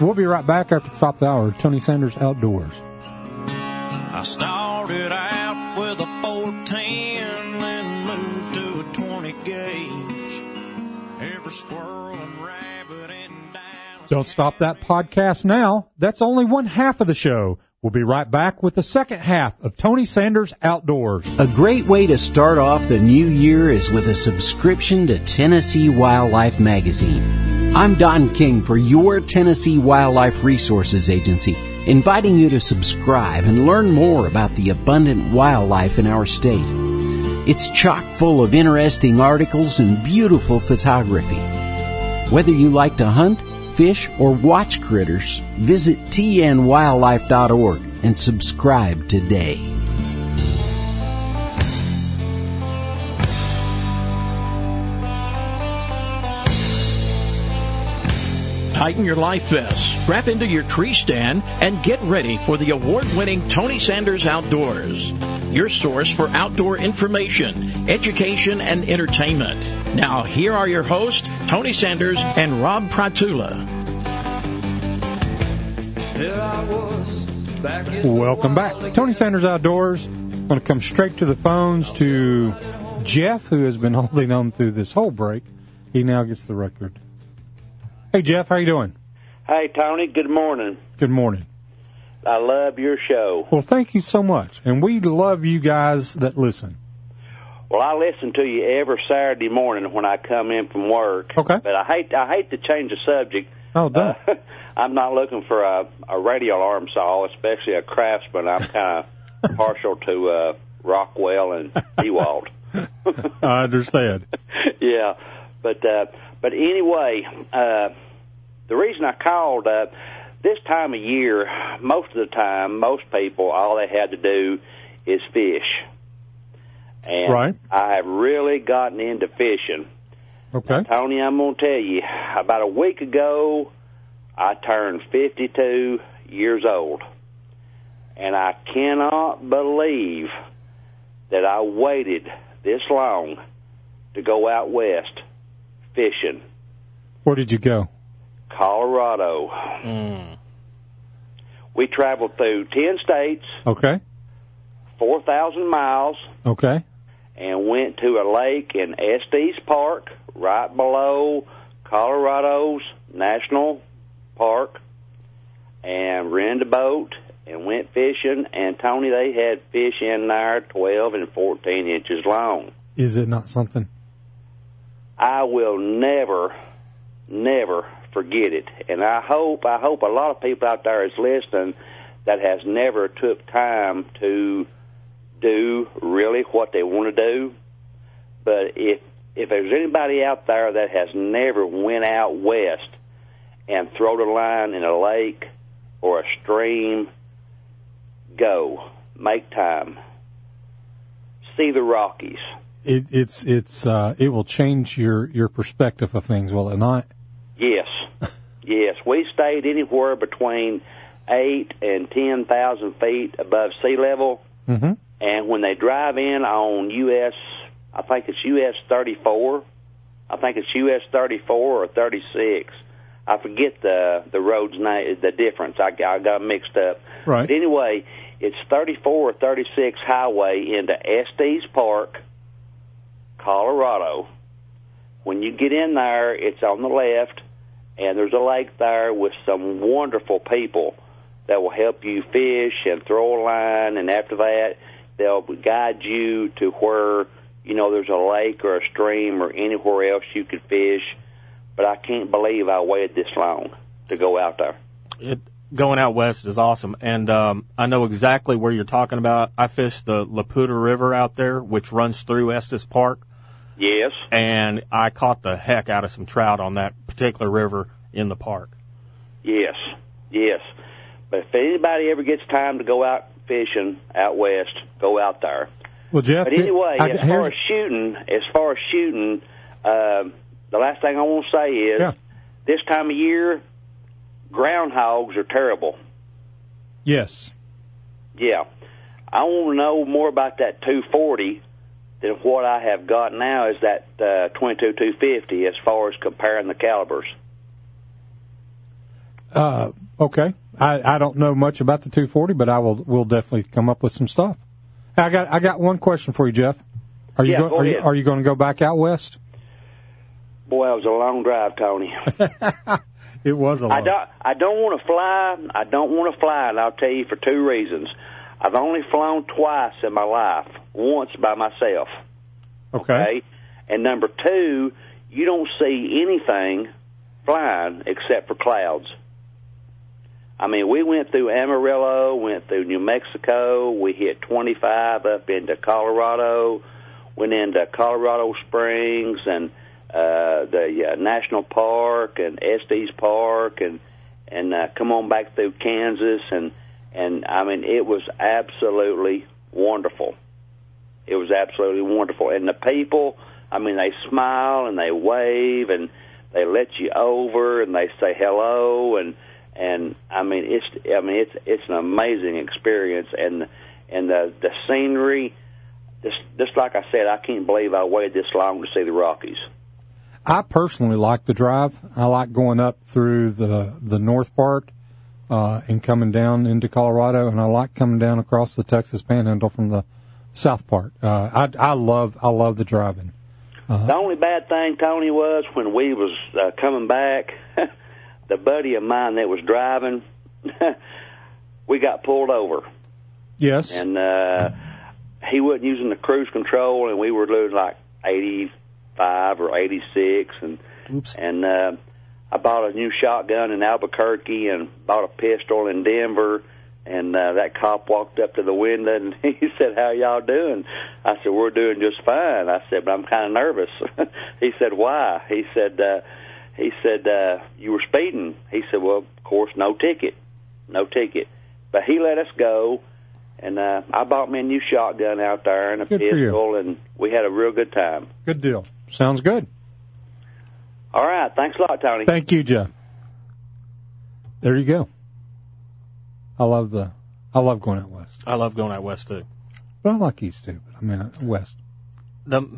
Speaker 1: we'll be right back after the top of the hour. Tony Sanders Outdoors.
Speaker 3: I started out with a
Speaker 8: Don't stop that podcast now. That's only one half of the show. We'll be right back with the second half of Tony Sanders Outdoors.
Speaker 11: A great way to start off the new year is with a subscription to Tennessee Wildlife Magazine. I'm Don King for your Tennessee Wildlife Resources Agency, inviting you to subscribe and learn more about the abundant wildlife in our state. It's chock full of interesting articles and beautiful photography. Whether you like to hunt, fish, or watch critters, visit tnwildlife.org and subscribe today.
Speaker 2: Tighten your life vest, strap into your tree stand, and get ready for the award winning Tony Sanders Outdoors. Your source for outdoor information, education, and entertainment. Now, here are your hosts, Tony Sanders and Rob Pratula.
Speaker 1: Welcome back. Tony Sanders Outdoors. I'm going to come straight to the phones to Jeff, who has been *laughs* holding on through this whole break. He now gets the record. Hey, Jeff, how you doing?
Speaker 12: Hey, Tony, good morning.
Speaker 1: Good morning.
Speaker 12: I love your show.
Speaker 1: Well, thank you so much. And we love you guys that listen.
Speaker 12: Well, I listen to you every Saturday morning when I come in from work.
Speaker 1: Okay.
Speaker 12: But I hate I hate to change the subject.
Speaker 1: Oh, don't.
Speaker 12: Uh, *laughs* I'm not looking for a, a radial arm saw, especially a craftsman. I'm kind of *laughs* partial to uh, Rockwell and DeWalt. *laughs*
Speaker 1: I understand.
Speaker 12: yeah, but uh, but anyway, uh, the reason I called uh, this time of year, most of the time, most people, all they had to do is fish, and
Speaker 1: Right.
Speaker 12: I have really gotten into fishing.
Speaker 1: Okay.
Speaker 12: Tony, I'm going to tell you, about a week ago, I turned 52 years old, and I cannot believe that I waited this long to go out west fishing.
Speaker 1: Where did you go?
Speaker 12: Colorado. Hmm. We traveled through 10 states,
Speaker 1: Okay.
Speaker 12: 4,000 miles,
Speaker 1: Okay.
Speaker 12: and went to a lake in Estes Park, right below Colorado's National Park, and rented a boat and went fishing. And Tony, they had fish in there 12 and 14 inches long.
Speaker 1: Is it not something?
Speaker 12: I will never, never forget it. And I hope, I hope a lot of people out there is listening that has never took time to do really what they want to do. But if if there's anybody out there that has never went out west and thrown a line in a lake or a stream, go make time. See the Rockies.
Speaker 1: It, it's it's uh, it will change your your perspective of things, will it not?
Speaker 12: Yes, yes. We stayed anywhere between eight and ten thousand feet above sea level,
Speaker 1: Mm-hmm.
Speaker 12: and when they drive in on US, I think it's US thirty four. I think it's US thirty four or thirty six. I forget the the road's name, the difference. I, I got mixed up.
Speaker 1: Right.
Speaker 12: But anyway, it's thirty four or thirty six highway into Estes Park, Colorado. When you get in there, it's on the left, and there's a lake there with some wonderful people that will help you fish and throw a line. And after that, they'll guide you to where you know there's a lake or a stream or anywhere else you could fish. But I can't believe I waited this long to go out there.
Speaker 4: It, going out west is awesome, and um, I know exactly where you're talking about. I fished the Laputa River out there, which runs through Estes Park,
Speaker 12: Yes.
Speaker 4: and I caught the heck out of some trout on that particular river in the park.
Speaker 12: Yes, yes. But if anybody ever gets time to go out fishing out west, go out there.
Speaker 1: Well, Jeff.
Speaker 12: But anyway,
Speaker 1: I-
Speaker 12: as far as shooting, as far as shooting, um, the last thing I want to say is
Speaker 1: Yeah.
Speaker 12: this time of year, groundhogs are terrible.
Speaker 8: Yes.
Speaker 12: Yeah, I want to know more about that 240 than what I have got now is that uh, 22 250 as far as comparing the calibers.
Speaker 1: Uh, okay. I, I don't know much about the 240, but I will will definitely come up with some stuff. I got I got one question for you, Jeff. Are you
Speaker 12: Yeah,
Speaker 1: go,
Speaker 12: go
Speaker 1: are you are you going to go back out west?
Speaker 12: Boy, that was a long drive, Tony. *laughs* *laughs*
Speaker 1: It was a
Speaker 12: I
Speaker 1: lot.
Speaker 12: don't. I don't want to fly. I don't want to fly, and I'll tell you for two reasons. I've only flown twice in my life. Once by myself.
Speaker 1: Okay.
Speaker 12: And number two, you don't see anything flying except for clouds. I mean, we went through Amarillo, went through New Mexico, we hit 25 up into Colorado, went into Colorado Springs and uh, the uh, national park and Estes Park, and and uh, come on back through Kansas, and and I mean, it was absolutely wonderful. It was absolutely wonderful, and the people. I mean, they smile and they wave and they let you over and they say hello and and I mean it's I mean it's it's an amazing experience and and the the scenery just just like I said I can't believe I waited this long to see the Rockies.
Speaker 1: I personally like the drive. I like going up through the the north part uh, and coming down into Colorado, and I like coming down across the Texas Panhandle from the south Park. Uh, I I love I love the driving.
Speaker 12: Uh, The only bad thing, Tony, was when we was uh, coming back, *laughs* the buddy of mine that was driving, *laughs* we got pulled over.
Speaker 1: Yes.
Speaker 12: And uh, he wasn't using the cruise control, and we were doing like 85 or 86. And Oops. and uh, I bought a new shotgun in Albuquerque and bought a pistol in Denver. And uh, that cop walked up to the window and *laughs* he said, "How y'all doing?" I said, "We're doing just fine." I said, "But I'm kind of nervous." *laughs* he said, "Why?" He said, uh, "He said uh, you were speeding." He said, "Well, of course, no ticket, no ticket." But he let us go, and uh, I bought me a new shotgun out there and a
Speaker 1: Good
Speaker 12: pistol, and we had a real good time.
Speaker 1: Good deal. Sounds good.
Speaker 12: All right, thanks a lot, Tony.
Speaker 1: Thank you, Jeff. There you go. I love the I love going out west.
Speaker 4: I love going out west too.
Speaker 1: But I like east too. But I mean uh, west.
Speaker 4: The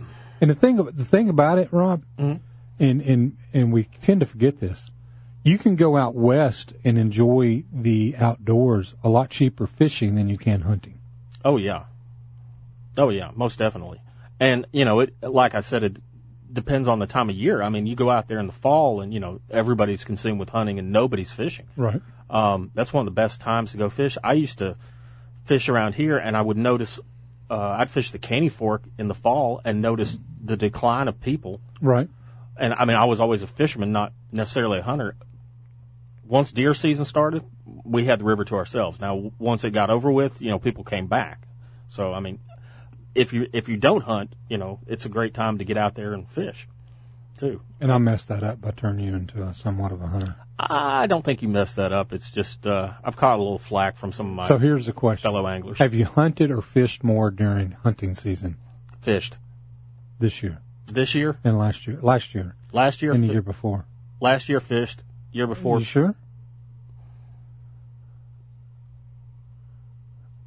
Speaker 1: And the thing the thing about it, Rob, and and and we tend to forget this. You can go out west and enjoy the outdoors a lot cheaper fishing than you can hunting.
Speaker 4: Oh yeah. Oh yeah, most definitely. And you know, it like I said, it depends on the time of year. I mean, you go out there in the fall, and you know everybody's consumed with hunting, and nobody's fishing.
Speaker 1: Right.
Speaker 4: Um, that's one of the best times to go fish. I used to fish around here, and I would notice. Uh, I'd fish the Caney Fork in the fall and notice the decline of people.
Speaker 1: Right.
Speaker 4: And I mean, I was always a fisherman, not necessarily a hunter. Once deer season started, we had the river to ourselves. Now, once it got over with, you know, people came back. So, I mean, if you if you don't hunt, you know, it's a great time to get out there and fish, too.
Speaker 1: And I messed that up by turning you into a somewhat of a hunter.
Speaker 4: I don't think you messed that up. It's just uh, I've caught a little flack from some of my
Speaker 1: So here's the question:
Speaker 4: fellow anglers.
Speaker 1: Have you hunted or fished more during hunting season
Speaker 4: fished
Speaker 1: this year
Speaker 4: this year,
Speaker 1: and last year? Last year
Speaker 4: last year,
Speaker 1: and the
Speaker 4: fi-
Speaker 1: year before?
Speaker 4: last year fished, year before
Speaker 1: you sure?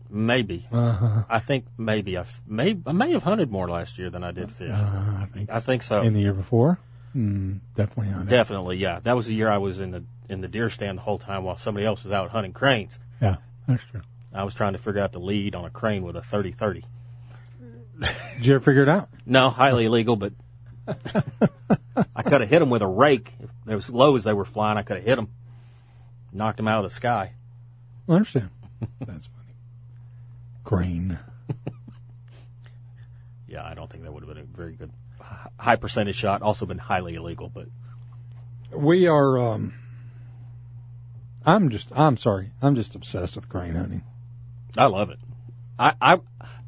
Speaker 4: maybe.
Speaker 1: Uh-huh.
Speaker 4: I think maybe I may I may have hunted more last year than I did fish.
Speaker 1: Uh, I think.
Speaker 4: I think so.
Speaker 1: And the year before? Mm, definitely hunted.
Speaker 4: Definitely, yeah. That was the year I was in the in the deer stand the whole time while somebody else was out hunting cranes.
Speaker 1: yeah, that's true.
Speaker 4: I was trying to figure out the lead on a crane with a 30-30.
Speaker 1: Did you ever figure it out?
Speaker 4: No, highly illegal, but I could have hit them with a rake. If as low as they were flying, I could have hit them, knocked them out of the sky.
Speaker 1: I understand. *laughs* that's funny. Green.
Speaker 4: Yeah, I don't think that would have been a very good high percentage shot. Also been highly illegal, but
Speaker 1: We are. um I'm just. I'm sorry. I'm just obsessed with crane hunting.
Speaker 4: I love it. I, I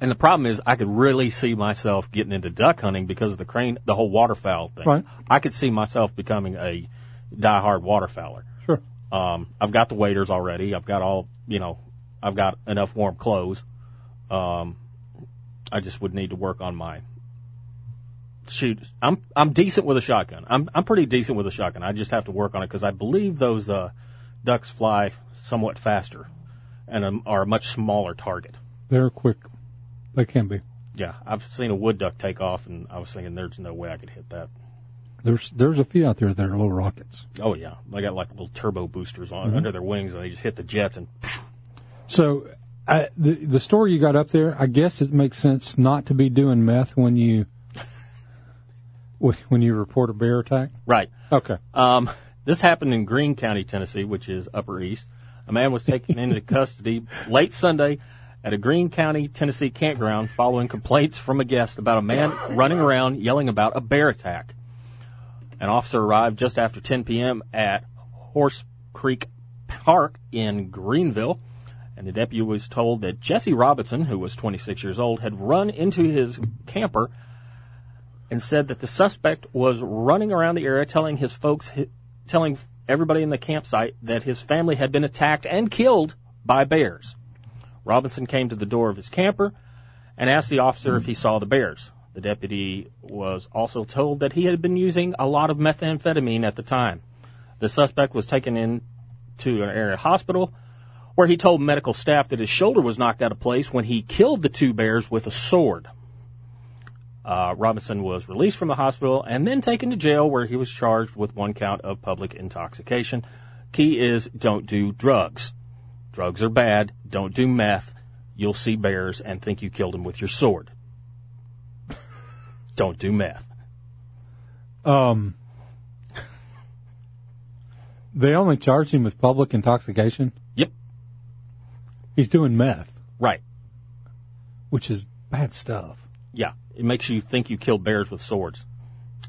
Speaker 4: and the problem is I could really see myself getting into duck hunting because of the crane, the whole waterfowl thing.
Speaker 1: Right.
Speaker 4: I could see myself becoming a diehard waterfowler.
Speaker 1: Sure.
Speaker 4: Um, I've got the waders already. I've got all, you know, I've got enough warm clothes. Um, I just would need to work on my shoot. I'm I'm decent with a shotgun. I'm I'm pretty decent with a shotgun. I just have to work on it because I believe those uh, ducks fly somewhat faster and um, are a much smaller target.
Speaker 1: They're quick. They can be.
Speaker 4: Yeah, I've seen a wood duck take off, and I was thinking there's no way I could hit that.
Speaker 1: There's there's a few out there that are little rockets.
Speaker 4: Oh yeah, they got like little turbo boosters on
Speaker 1: Mhm.
Speaker 4: under their wings, and they just hit the jets and.
Speaker 1: So I, the the story you got up there, I guess it makes sense not to be doing meth when you *laughs* when you report a bear attack.
Speaker 4: Right.
Speaker 1: Okay.
Speaker 4: Um, this happened in Greene County, Tennessee, which is Upper East. A man was taken *laughs* into custody late Sunday at a Greene County, Tennessee campground following complaints from a guest about a man *coughs* running around yelling about a bear attack. An officer arrived just after 10 p.m. at Horse Creek Park in Greeneville, and the deputy was told that Jesse Robinson, who was 26 years old, had run into his camper and said that the suspect was running around the area telling his folks, telling everybody in the campsite that his family had been attacked and killed by bears. Robinson came to the door of his camper and asked the officer if he saw the bears. The deputy was also told that he had been using a lot of methamphetamine at the time. The suspect was taken in to an area hospital where he told medical staff that his shoulder was knocked out of place when he killed the two bears with a sword. Uh, Robinson was released from the hospital and then taken to jail where he was charged with one count of public intoxication. Key is don't do drugs. Drugs are bad. Don't do meth. You'll see bears and think you killed them with your sword. *laughs* don't do meth.
Speaker 1: Um, *laughs* they only charged him with public intoxication. He's doing meth,
Speaker 4: Right.
Speaker 1: which is bad stuff.
Speaker 4: Yeah. It makes you think you killed bears with swords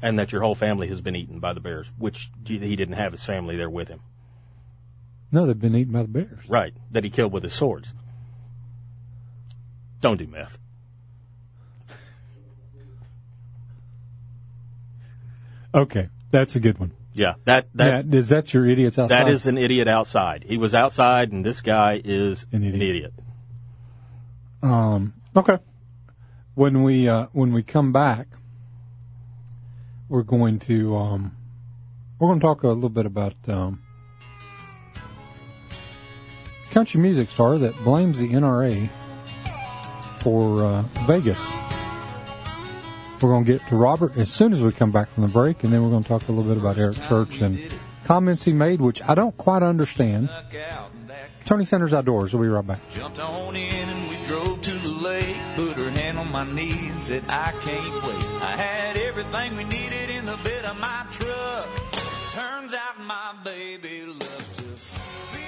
Speaker 4: and that your whole family has been eaten by the bears, which he didn't have his family there with him.
Speaker 1: No, they've been eaten by the bears.
Speaker 4: Right. That he killed with his swords. Don't do meth.
Speaker 1: Okay, that's a good one.
Speaker 4: Yeah. That, that,
Speaker 1: Yeah, is that your idiots outside?
Speaker 4: That is an idiot outside. He was outside, and this guy is an idiot.
Speaker 1: Um, okay. When we uh, when we come back, we're going to um, we're going to talk a little bit about um, country music star that blames the NRA for uh, Vegas. We're going to get to Robert as soon as we come back from the break, and then we're going to talk a little bit about Eric Church and comments he made, which I don't quite understand. Tony Sanders Outdoors. We'll be right back.
Speaker 3: Jumped on in and we drove to the lake. Put her hand on my knee and said, I can't wait. I had everything we needed in the bed of my truck. Turns out my baby loves to fish.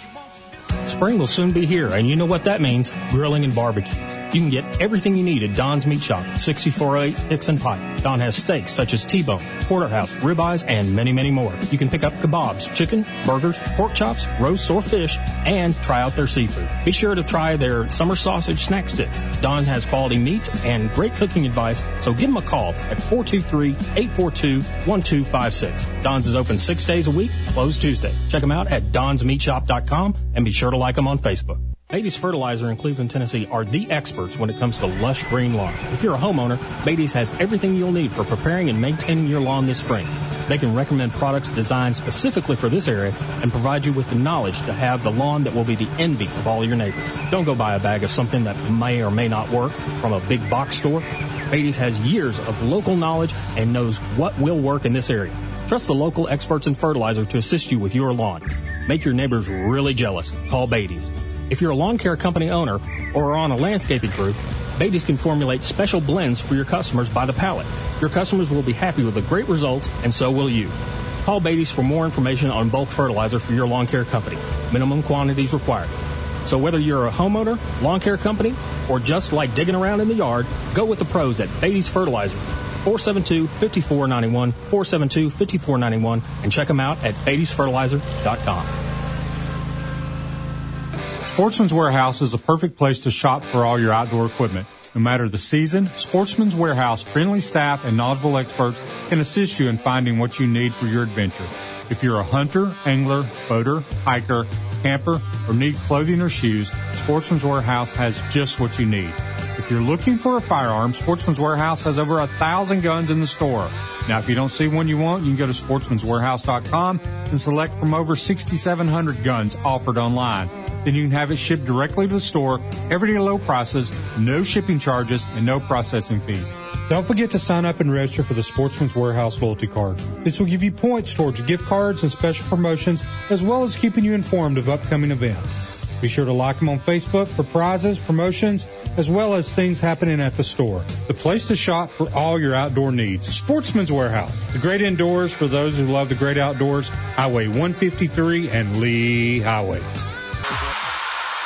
Speaker 3: She wants to do
Speaker 6: Spring will soon be here, and you know what that means grilling and barbecues.
Speaker 4: You can get everything you need at Don's Meat Shop, 6408 Hixson Pike. Don has steaks such as T-bone, porterhouse, ribeyes, and many, many more. You can pick up kebabs, chicken, burgers, pork chops, roast or fish, and try out their seafood. Be sure to try their summer sausage snack sticks. Don has quality meats and great cooking advice, so give him a call at 423-842-1256. Don's is open six days a week, closed Tuesdays. Check them out at donsmeatshop.com and be sure to like them on Facebook. Beatty's Fertilizer in Cleveland, Tennessee are the experts when it comes to lush green lawn. If you're a homeowner, Beatty's has everything you'll need for preparing and maintaining your lawn this spring. They can recommend products designed specifically for this area and provide you with the knowledge to have the lawn that will be the envy of all your neighbors. Don't go buy a bag of something that may or may not work from a big box store. Beatty's has years of local knowledge and knows what will work in this area. Trust the local experts in fertilizer to assist you with your lawn. Make your neighbors really jealous. Call Beatty's. If you're a lawn care company owner or are on a landscaping crew, Beatty's can formulate special blends for your customers by the pallet. Your customers will be happy with the great results, and so will you. Call Beatty's for more information on bulk fertilizer for your lawn care company. Minimum quantities required. So whether you're a homeowner, lawn care company, or just like digging around in the yard, go with the pros at Beatty's Fertilizer. 472-5491, 472-5491, and check them out at beattysfertilizer.com.
Speaker 1: Sportsman's Warehouse is a perfect place to shop for all your outdoor equipment. No matter the season, Sportsman's Warehouse friendly staff and knowledgeable experts can assist you in finding what you need for your adventure. If you're a hunter, angler, boater, hiker, camper, or need clothing or shoes, Sportsman's Warehouse has just what you need. If you're looking for a firearm, Sportsman's Warehouse has over a thousand guns in the store. Now, if you don't see one you want, you can go to sportsmanswarehouse.com and select from over 6,700 guns offered online. Then you can have it shipped directly to the store, everyday low prices, no shipping charges, and no processing fees.
Speaker 13: Don't forget to sign up and register for the Sportsman's Warehouse loyalty card. This will give you points towards gift cards and special promotions, as well as keeping you informed of upcoming events. Be sure to like them on Facebook for prizes, promotions, as well as things happening at the store. The place to shop for all your outdoor needs. Sportsman's Warehouse. The great indoors for those who love the great outdoors. Highway 153 and Lee Highway.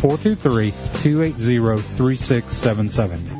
Speaker 14: 423-280-3677.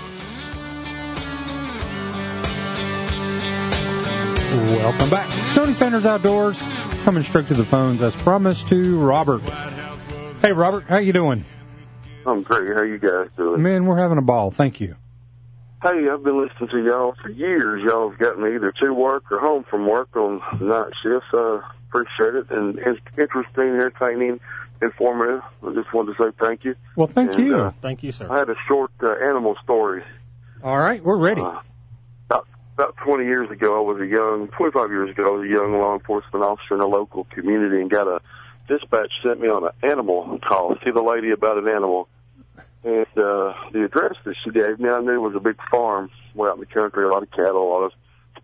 Speaker 14: Welcome back. Tony Sanders Outdoors, coming straight to the phones as promised to Robert. Hey, Robert, how you doing?
Speaker 15: I'm great. How you guys doing?
Speaker 14: Man, we're having a ball. Thank you.
Speaker 15: Hey, I've been listening to y'all for years. Y'all have got me either to work or home from work on night shifts. I appreciate it. And it's interesting, entertaining, informative. I just wanted to say thank you.
Speaker 14: Well, thank
Speaker 15: And,
Speaker 14: you.
Speaker 15: uh,
Speaker 4: Thank you, sir.
Speaker 15: I had a short uh, animal story.
Speaker 14: All right, we're ready.
Speaker 15: Uh, about, about 20 years ago, I was a young, 25 years ago, I was a young law enforcement officer in a local community and got a dispatch sent me on an animal call. See the lady about an animal. And uh, the address that she gave me, I knew it was a big farm way out in the country, a lot of cattle, a lot of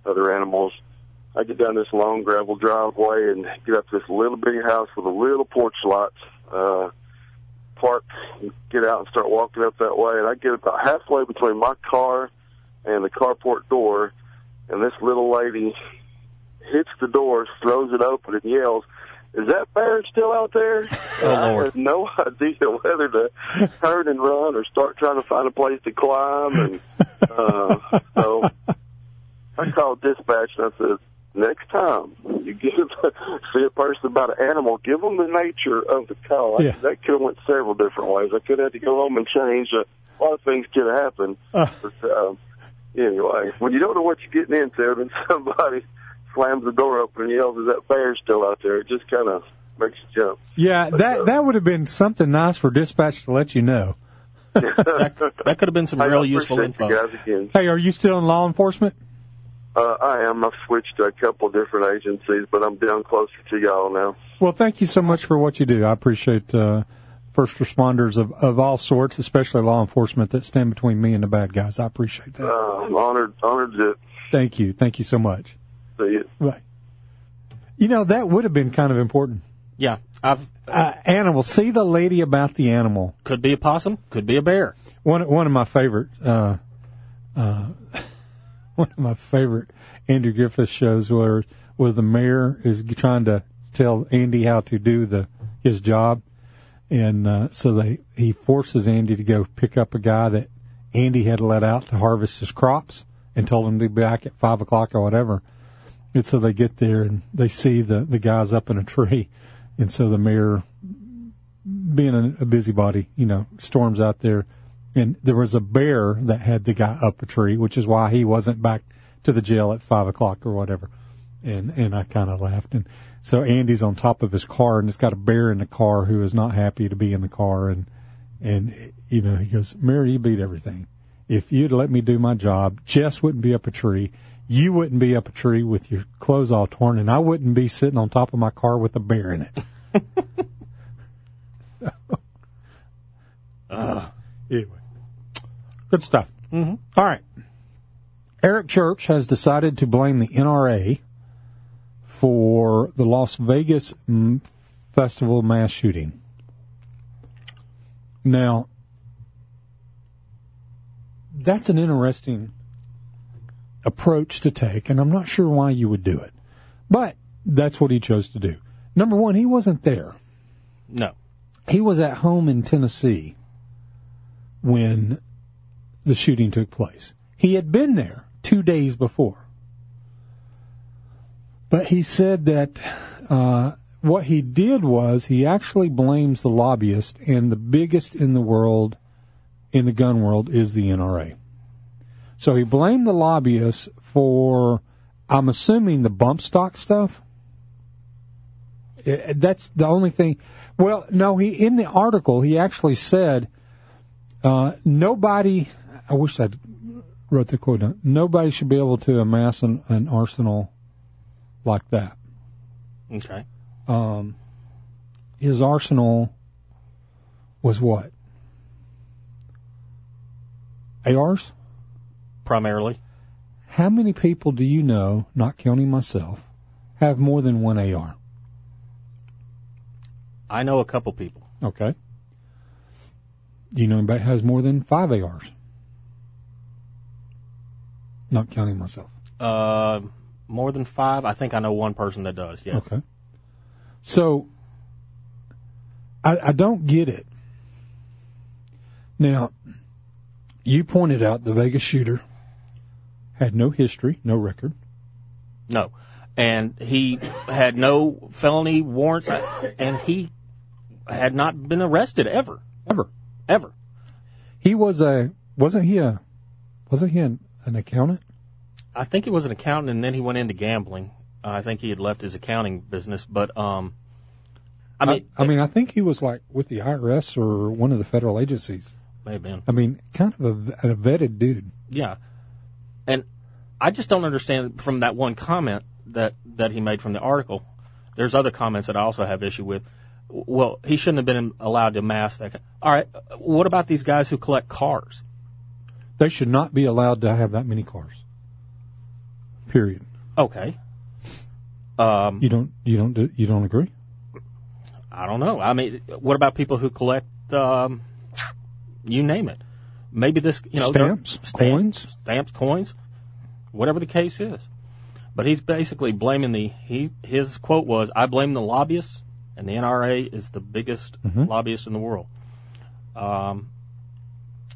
Speaker 15: other animals. I get down this long gravel driveway and get up to this little bitty house with a little porch lot. Uh, park, get out and start walking up that way. And I get about halfway between my car and the carport door, and this little lady hits the door, throws it open, and yells, "Is that bear still out there?" *laughs*
Speaker 4: Oh,
Speaker 15: I
Speaker 4: Lord.
Speaker 15: had no idea whether to turn and run or start trying to find a place to climb, and uh, so I called dispatch and I said, "Next time you get *laughs* see a person about an animal, give them the nature of the call." I-
Speaker 14: Yeah.
Speaker 15: That could have went several different ways. I could have had to go home and change. Uh, a lot of things could have happened.
Speaker 14: Uh.
Speaker 15: But, um, anyway, when you don't know what you're getting into, *laughs* then somebody slams the door open and yells, "Is that bear still out there?" It just kind of makes you jump.
Speaker 1: Yeah, that that would have been something nice for dispatch to let you know.
Speaker 4: that, could have been some *laughs* real useful info.
Speaker 15: Guys again.
Speaker 1: Hey, are you still in law enforcement?
Speaker 15: Uh, I am. I've switched to a couple different agencies, but I'm down closer to y'all now.
Speaker 1: Well, thank you so much for what you do. I appreciate uh, first responders of, of all sorts, especially law enforcement that stand between me and the bad guys. I appreciate that.
Speaker 15: Uh, I'm honored, honored to
Speaker 1: Thank you. Thank you so much.
Speaker 15: see you.
Speaker 1: Right. You know, that would have been kind of important.
Speaker 4: Yeah, I've
Speaker 1: Uh, animal. See the lady about the animal.
Speaker 4: could be a possum, could be a bear.
Speaker 1: One one of my favorite uh, uh, *laughs* one of my favorite Andrew Griffith shows where where the mayor is trying to tell Andy how to do the his job, and uh, so they he forces Andy to go pick up a guy that Andy had let out to harvest his crops and told him to be back at five o'clock or whatever. And so they get there and they see the the guys up in a tree, and so the mayor being a, a busybody, you know, storms out there, and there was a bear that had the guy up a tree, which is why he wasn't back to the jail at five o'clock or whatever. And and I kind of laughed. And so Andy's on top of his car, and it's got a bear in the car who is not happy to be in the car, and and you know he goes, Mary, you beat everything. If you'd let me do my job, Jess wouldn't be up a tree. You wouldn't be up a tree with your clothes all torn, and I wouldn't be sitting on top of my car with a bear in it. *laughs* Uh, anyway, good stuff. Mm-hmm. All right. Eric Church has decided to blame the NRA for the Las Vegas Festival mass shooting. Now, that's an interesting approach to take, and I'm not sure why you would do it. But that's what he chose to do. Number one, he wasn't there.
Speaker 4: No.
Speaker 1: He was at home in Tennessee when the shooting took place. He had been there two days before. But he said that uh, what he did was he actually blames the lobbyist, and the biggest in the world, in the gun world, is the NRA. So he blamed the lobbyists for, I'm assuming, the bump stock stuff. Eh, That's the only thing. Well, no, he in the article he actually said uh, nobody. I wish I wrote the quote down. Nobody should be able to amass an, an arsenal like that.
Speaker 4: Okay.
Speaker 1: Um, his arsenal was what? ARs?
Speaker 4: Primarily.
Speaker 1: How many people do you know, not counting myself, have more than one AR?
Speaker 4: I know a couple people.
Speaker 1: Okay. Do you know anybody has more than five ARs? Not counting myself.
Speaker 4: Uh, more than five. I think I know one person that does. Yes.
Speaker 1: Okay. So I, I don't get it. Now, you pointed out the Vegas shooter had no history, no record.
Speaker 4: No. And he had no felony warrants, and he had not been arrested ever.
Speaker 1: Ever.
Speaker 4: Ever.
Speaker 1: He was a wasn't he a wasn't he an, an accountant?
Speaker 4: I think he was an accountant, and then he went into gambling. Uh, I think he had left his accounting business, but um, I mean,
Speaker 1: I, mean, I think he was like with the IRS or one of the federal agencies.
Speaker 4: may have been.
Speaker 1: I mean, kind of a, a vetted dude.
Speaker 4: Yeah, and I just don't understand from that one comment that that he made from the article. There's other comments that I also have issue with. Well, he shouldn't have been allowed to amass that. All right, what about these guys who collect cars?
Speaker 1: They should not be allowed to have that many cars. Period.
Speaker 4: Okay. Um,
Speaker 1: You don't you don't do, you don't agree?
Speaker 4: I don't know. I mean, what about people who collect, um, you name it? Maybe this, you know,
Speaker 1: Stamps,
Speaker 4: stamps,
Speaker 1: coins?
Speaker 4: stamps, coins, whatever the case is. But he's basically blaming the he his quote was, "I blame the lobbyists, and the NRA is the biggest
Speaker 1: Mhm.
Speaker 4: lobbyist in the world." Um,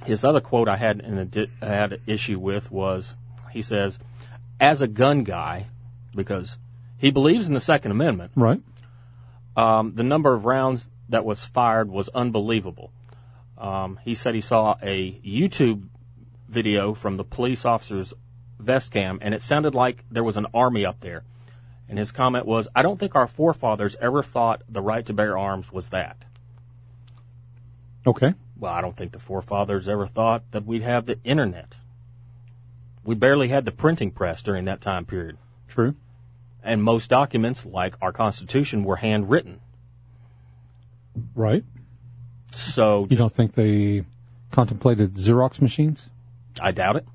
Speaker 4: his other quote I had an had an issue with was, he says, "As a gun guy, because he believes in the Second Amendment,
Speaker 1: Right.
Speaker 4: um, the number of rounds that was fired was unbelievable. Um, he said he saw a YouTube video from the police officer's vest cam, and it sounded like there was an army up there. And his comment was, I don't think our forefathers ever thought the right to bear arms was that.
Speaker 1: Okay.
Speaker 4: Well, I don't think the forefathers ever thought that we'd have the internet. We barely had the printing press during that time period.
Speaker 1: True.
Speaker 4: And most documents, like our Constitution, were handwritten.
Speaker 1: Right.
Speaker 4: So
Speaker 1: You don't think they contemplated Xerox machines?
Speaker 4: I doubt it.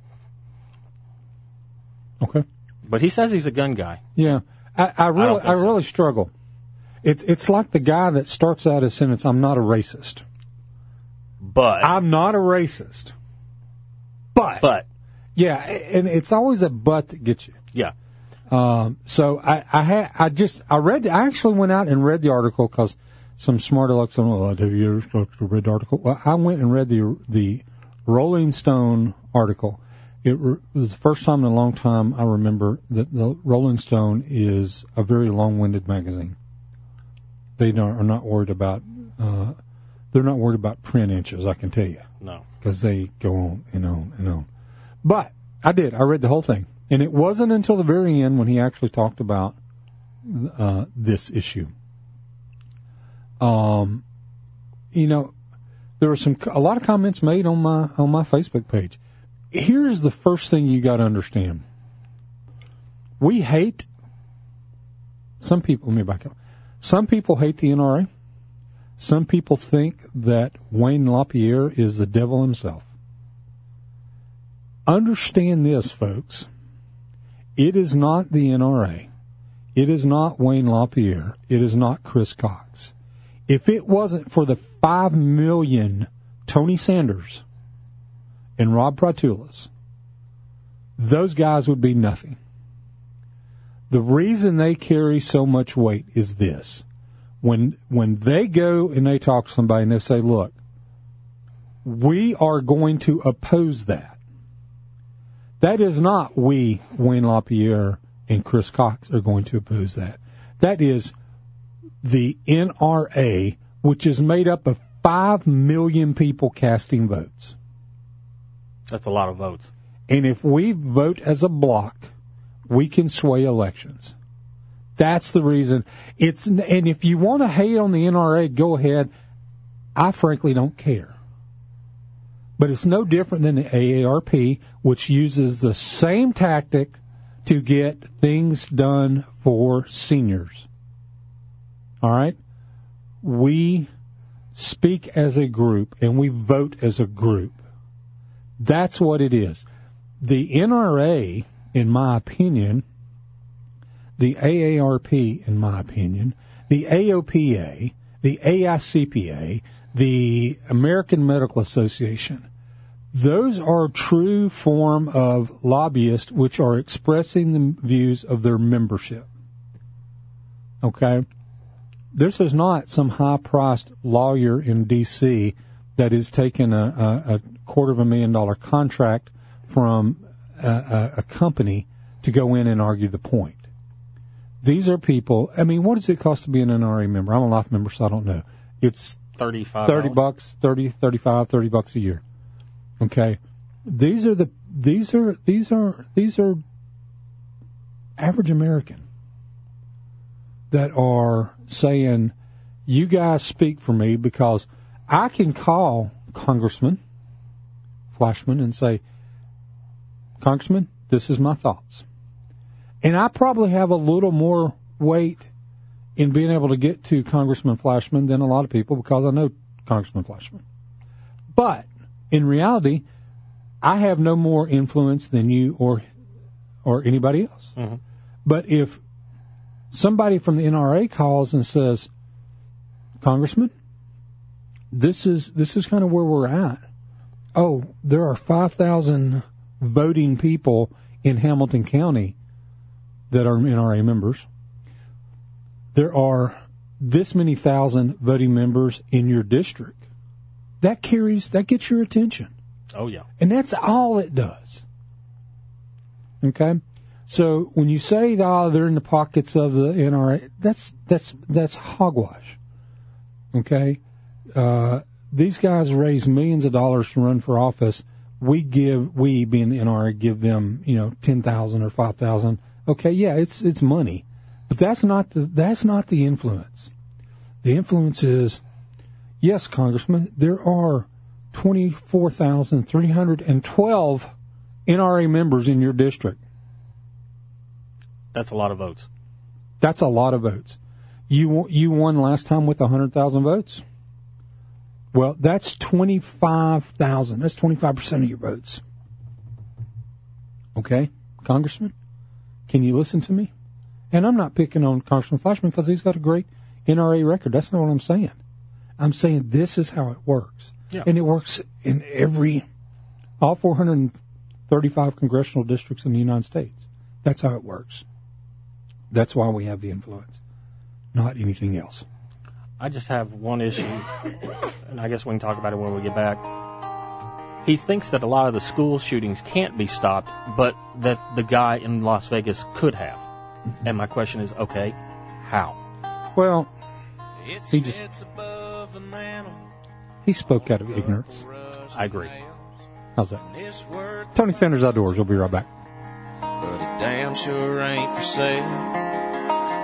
Speaker 1: Okay.
Speaker 4: But he says he's a gun guy.
Speaker 1: Yeah, I, I really,
Speaker 4: think
Speaker 1: I, really struggle. It's it's like the guy that starts out his sentence, "I'm not a racist."
Speaker 4: But
Speaker 1: I'm not a racist. But
Speaker 4: but
Speaker 1: yeah, and it's always a but that gets you.
Speaker 4: Yeah.
Speaker 1: Um, so I I had I just I read I actually went out and read the article because some smart said, "Well, have you ever read the article?" Well, I went and read the the Rolling Stone article. It re- was the first time in a long time I remember that the Rolling Stone is a very long-winded magazine. They don't, are not worried about uh, they're not worried about print inches. I can tell you
Speaker 4: No.
Speaker 1: because they go on and on and on. But I did. I read the whole thing, and it wasn't until the very end when he actually talked about uh, this issue. Um, you know, there were some a lot of comments made on my on my Facebook page. Here's the first thing you got to understand. We hate some people. Let me back up. Some people hate the NRA. Some people think that Wayne LaPierre is the devil himself. Understand this, folks. It is not the NRA. It is not Wayne LaPierre. It is not Chris Cox. If it wasn't for the five million Tony Sanders and Rob Pratulas, those guys would be nothing. The reason they carry so much weight is this. When when they go and they talk to somebody and they say, look, we are going to oppose that. That is not we, Wayne LaPierre and Chris Cox, are going to oppose that. That is the NRA, which is made up of 5 million people casting votes.
Speaker 4: That's a lot of votes.
Speaker 1: And if we vote as a block, we can sway elections. That's the reason. It's and if you want to hate on the NRA, go ahead. I frankly don't care. But it's no different than the AARP, which uses the same tactic to get things done for seniors. All right? We speak as a group and we vote as a group. That's what it is. The NRA, in my opinion, the AARP, in my opinion, the AOPA, the AICPA, the American Medical Association, those are true form of lobbyists which are expressing the views of their membership. Okay? This is not some high priced lawyer in D.C. that is taking a, a, a quarter of a million dollar contract from a, a, company to go in and argue the point. These are people. I mean, what does it cost to be an NRA member? I'm a life member, so I don't know. It's
Speaker 4: 35
Speaker 1: 30 bucks, 30, 35, 30 bucks a year. Okay. These are the these are these are these are average American that are saying you guys speak for me because I can call Congressman Fleischmann and say, Congressman, this is my thoughts. And I probably have a little more weight in being able to get to Congressman Fleischmann than a lot of people because I know Congressman Fleischmann. But in reality, I have no more influence than you or or anybody else. Mm-hmm. But if somebody from the NRA calls and says, Congressman, this is this is kind of where we're at. Oh, there are five thousand voting people in Hamilton County that are NRA members. There are this many thousand voting members in your district. That carries that gets your attention.
Speaker 4: Oh, yeah.
Speaker 1: And that's all it does. Okay? So when you say oh, they're in the pockets of the NRA, that's that's that's hogwash. Okay? Uh, these guys raise millions of dollars to run for office we give we being the NRA give them you know ten thousand or five thousand. Okay, yeah, it's it's money, but that's not the that's not the influence. The influence is, yes, Congressman, there are twenty four thousand three hundred and twelve NRA members in your district.
Speaker 4: That's a lot of votes.
Speaker 1: That's a lot of votes. You you won last time with hundred thousand votes. Well, that's twenty five thousand. That's twenty five percent of your votes. Okay, Congressman, can you listen to me? And I'm not picking on Congressman Fleischmann because he's got a great NRA record. That's not what I'm saying. I'm saying this is how it works,
Speaker 4: Yeah.
Speaker 1: and it works in every all 435 congressional districts in the United States. That's how it works. That's why we have the influence, not anything else.
Speaker 4: I just have one issue, and I guess we can talk about it when we get back. He thinks that a lot of the school shootings can't be stopped, but that the guy in Las Vegas could have. And my question is, okay, how?
Speaker 1: Well, he just he spoke out of ignorance.
Speaker 4: I agree.
Speaker 1: How's that? Tony Sanders Outdoors. We'll be right back.
Speaker 3: but it damn sure ain't for sale.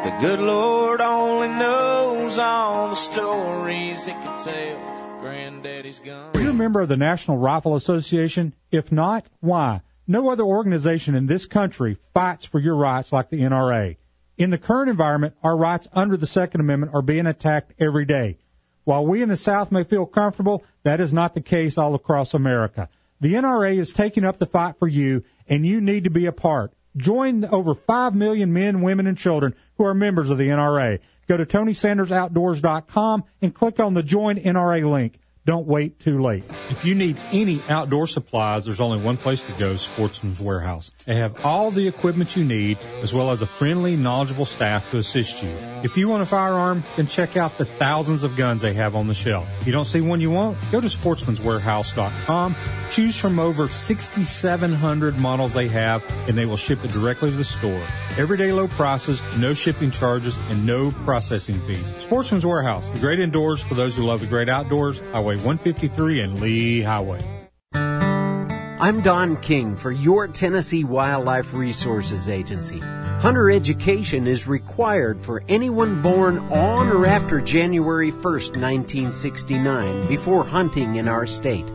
Speaker 3: The good Lord only knows all the stories it can tell. Granddaddy's gun.
Speaker 8: Are you a member of the National Rifle Association? If not, why? No other organization in this country fights for your rights like the NRA. In the current environment, our rights under the Second Amendment are being attacked every day. While we in the South may feel comfortable, that is not the case all across America. The NRA is taking up the fight for you, and you need to be a part. Join the over 5 million men, women, and children who are members of the NRA. Go to TonySandersOutdoors.com and click on the Join NRA link. Don't wait too late.
Speaker 9: If you need any outdoor supplies, there's only one place to go, Sportsman's Warehouse. They have all the equipment you need, as well as a friendly, knowledgeable staff to assist you. If you want a firearm, then check out the thousands of guns they have on the shelf. If you don't see one you want, go to sportsmanswarehouse.com, choose from over 6,700 models they have, and they will ship it directly to the store. Everyday low prices, no shipping charges, and no processing fees. Sportsman's Warehouse, the great indoors for those who love the great outdoors, Highway 153 and Lee Highway.
Speaker 11: I'm Don King for your Tennessee Wildlife Resources Agency. Hunter education is required for anyone born on or after January 1st, 1969, before hunting in our state.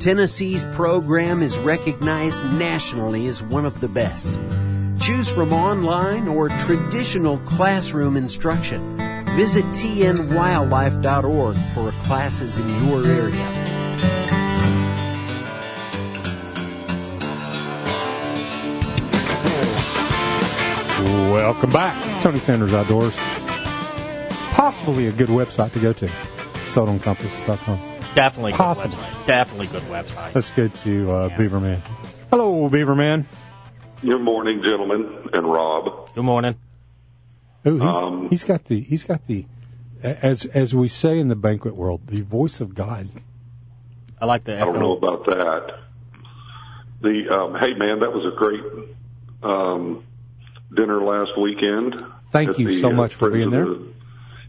Speaker 11: Tennessee's program is recognized nationally as one of the best. Choose from online or traditional classroom instruction. Visit tnwildlife.org for classes in your area.
Speaker 1: Welcome back. Tony Sanders Outdoors. Possibly a good website to go to. SoldOnCompass.com.
Speaker 4: Definitely good
Speaker 1: Possible.
Speaker 4: website. Definitely good website.
Speaker 1: Let's go to uh, Beaverman. Hello, Beaverman.
Speaker 16: Good morning, gentlemen, and Rob.
Speaker 4: Good morning.
Speaker 1: Oh, he's,
Speaker 16: Um,
Speaker 1: he's got the he's got the as as we say in the banquet world, the voice of God.
Speaker 4: I like that.
Speaker 16: I don't know about that. The um, hey, man, that was a great um, dinner last weekend.
Speaker 1: Thank you
Speaker 16: the,
Speaker 1: so
Speaker 16: uh,
Speaker 1: much for being
Speaker 16: there. the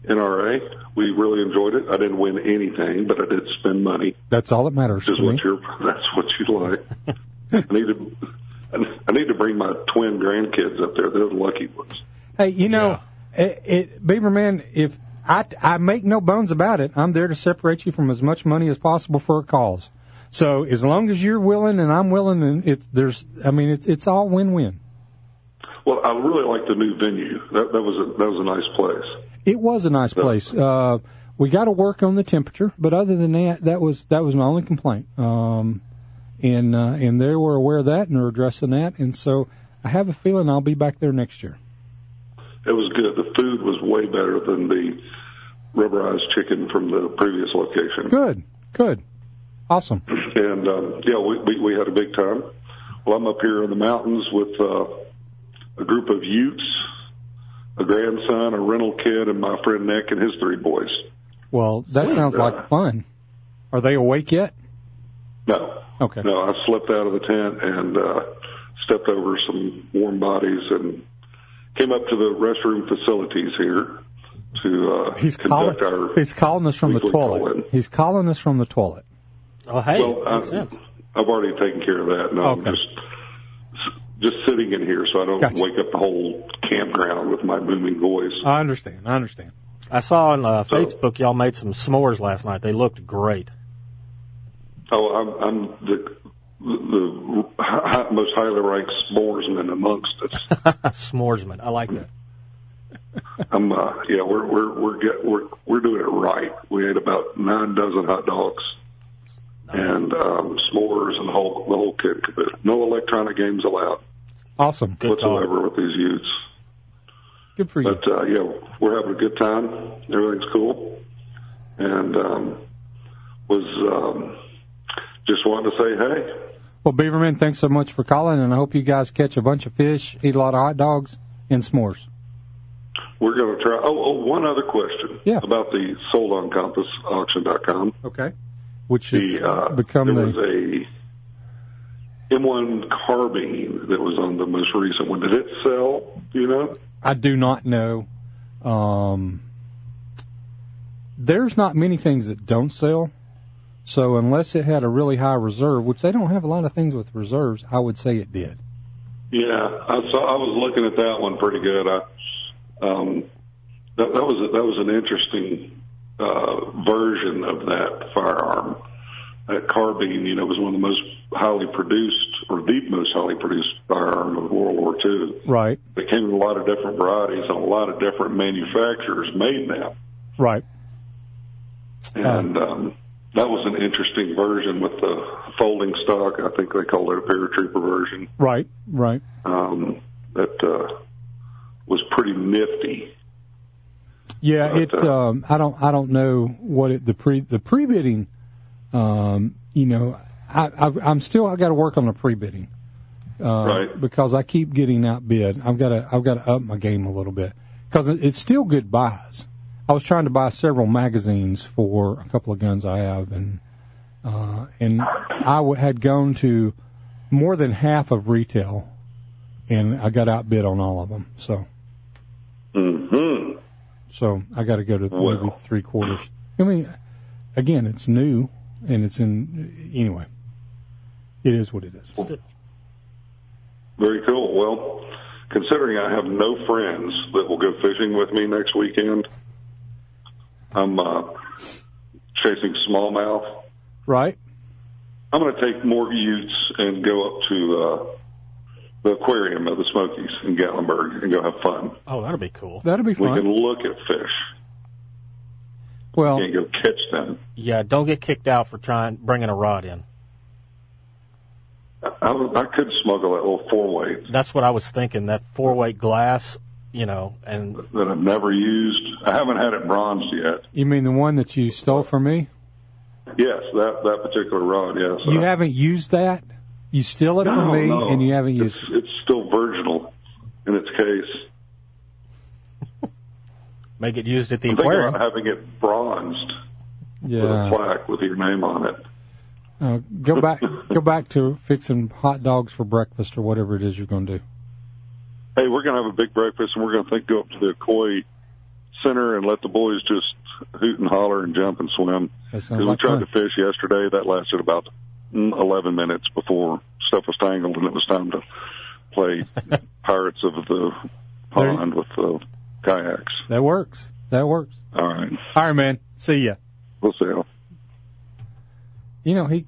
Speaker 16: NRA. We really enjoyed it. I didn't win anything, but I did spend money.
Speaker 1: That's all that matters
Speaker 16: Which is
Speaker 1: to me.
Speaker 16: what you're. *laughs* That's what you like. *laughs* I need to. I need to bring my twin grandkids up there. They're the lucky ones.
Speaker 1: Hey, you know, it, it, Beaverman, if I, I make no bones about it, I'm there to separate you from as much money as possible for a cause. So as long as you're willing and I'm willing, and it's there's, I mean, it's it's all win-win.
Speaker 16: Well, I really like the new venue. That, that was a that was a nice place.
Speaker 1: It was a nice place. Uh, we got to work on the temperature, but other than that, that was that was my only complaint. Um, and uh, and they were aware of that and are addressing that, and so I have a feeling I'll be back there next year.
Speaker 16: It was good. The food was way better than the rubberized chicken from the previous location.
Speaker 1: Good, good, awesome. *clears throat*
Speaker 16: And um, yeah, we, we we had a big time. Well, I'm up here in the mountains with uh, a group of Utes, a grandson, a rental kid, and my friend Nick and his three boys.
Speaker 1: Well, that sounds like fun. Are they awake yet?
Speaker 16: No,
Speaker 1: Okay.
Speaker 16: no, I slept out of the tent and uh, stepped over some warm bodies and came up to the restroom facilities here to uh,
Speaker 1: He's calling.
Speaker 16: conduct our
Speaker 1: He's calling us from the toilet.
Speaker 16: call-in.
Speaker 1: He's calling us from the toilet.
Speaker 4: Oh, hey,
Speaker 16: well,
Speaker 4: makes sense.
Speaker 16: I've already taken care of that. No, I'm just just sitting in here so I don't
Speaker 1: Gotcha.
Speaker 16: wake up the whole campground with my booming voice.
Speaker 1: I understand. I understand.
Speaker 4: I saw on uh, Facebook y'all made some s'mores last night. They looked great.
Speaker 16: Oh, I'm, I'm the the hi- *laughs* most highly ranked s'moresman amongst us. *laughs*
Speaker 4: S'moresman. I like that. *laughs*
Speaker 16: I'm uh, yeah, we're we're we're get, we're we're doing it right. We ate about nine dozen hot dogs and um, s'mores and the whole the whole kit. and caboodle. No electronic games allowed
Speaker 1: Awesome.
Speaker 16: whatsoever with these youths.
Speaker 1: Good for you.
Speaker 16: But uh, yeah, we're having a good time. Everything's cool, and um, was um, just wanted to say hey.
Speaker 1: Well, Beaverman, thanks so much for calling, and I hope you guys catch a bunch of fish, eat a lot of hot dogs, and s'mores.
Speaker 16: We're going to try. Oh, oh, one other question.
Speaker 1: Yeah.
Speaker 16: About the sold on compass auction.com.
Speaker 1: Okay. Which has
Speaker 16: The, uh,
Speaker 1: become
Speaker 16: there
Speaker 1: the
Speaker 16: was a M1 carbine that was on the most recent one. Did it sell? Do you know?
Speaker 1: I do not know. Um, there's not many things that don't sell. So unless it had a really high reserve, which they don't have a lot of things with reserves, I would say it did.
Speaker 16: Yeah, I saw. I was looking at that one pretty good. I, um, that, that was a, that was an interesting uh, version of that firearm. That carbine, you know, was one of the most highly produced, or the most highly produced firearm of World War II.
Speaker 1: Right.
Speaker 16: They came in a lot of different varieties and a lot of different manufacturers made them.
Speaker 1: Right.
Speaker 16: And um, that was an interesting version with the folding stock. I think they called it a paratrooper version.
Speaker 1: Right. Right.
Speaker 16: Um, that uh, was pretty nifty.
Speaker 1: Yeah,
Speaker 16: But,
Speaker 1: it.
Speaker 16: uh,
Speaker 1: Um, I don't. I don't know what it, the pre the pre bidding. Um, you know, I, I, I'm still. I got to work on the pre bidding. Uh,
Speaker 16: Right.
Speaker 1: Because I keep getting outbid. I've got to. I've got to up my game a little bit because it's still good buys. I was trying to buy several magazines for a couple of guns I have, and uh, and I w- had gone to more than half of retail, and I got outbid on all of them. So.
Speaker 16: hmm
Speaker 1: So I got to go to maybe three quarters. I mean, again, it's new and it's in anyway. It is what it is.
Speaker 16: Very cool. Well, considering I have no friends that will go fishing with me next weekend, I'm uh, chasing smallmouth.
Speaker 1: Right.
Speaker 16: I'm going to take more utes and go up to uh, the aquarium of the Smokies in Gatlinburg and go have fun.
Speaker 4: Oh, that'll be cool.
Speaker 1: That'll be fun.
Speaker 16: We can look at fish.
Speaker 1: Well,
Speaker 16: Can't go catch them.
Speaker 4: Yeah, don't get kicked out for trying bringing a rod in.
Speaker 16: I, I could smuggle that little four weight
Speaker 4: That's what I was thinking. That four weight glass, you know, and
Speaker 16: that I've never used. I haven't had it bronzed yet.
Speaker 1: you mean the one that you stole from me?
Speaker 16: Yes, that that particular rod. Yes,
Speaker 1: You haven't used that? You steal it
Speaker 16: No,
Speaker 1: from me
Speaker 16: no.
Speaker 1: and you haven't used
Speaker 16: It's, it's still virginal in its case. *laughs*
Speaker 4: make it used at the
Speaker 16: I'm
Speaker 4: aquarium.
Speaker 16: about having it bronzed with a
Speaker 1: Yeah.
Speaker 16: plaque with your name on it.
Speaker 1: Uh, go back go back to fixing hot dogs for breakfast or whatever it is you're going to do.
Speaker 16: Hey, we're going to have a big breakfast, and we're going to think go up to the Koi Center and let the boys just hoot and holler and jump and swim.
Speaker 1: That sounds
Speaker 16: 'Cause we
Speaker 1: like
Speaker 16: tried
Speaker 1: fun.
Speaker 16: to fish yesterday. That lasted about mm, 11 minutes before stuff was tangled, and it was time to play *laughs* Pirates of the Pond with the kayaks.
Speaker 1: That works. That works.
Speaker 16: All right.
Speaker 1: All right, man. See ya.
Speaker 16: We'll see. you.
Speaker 1: You know, he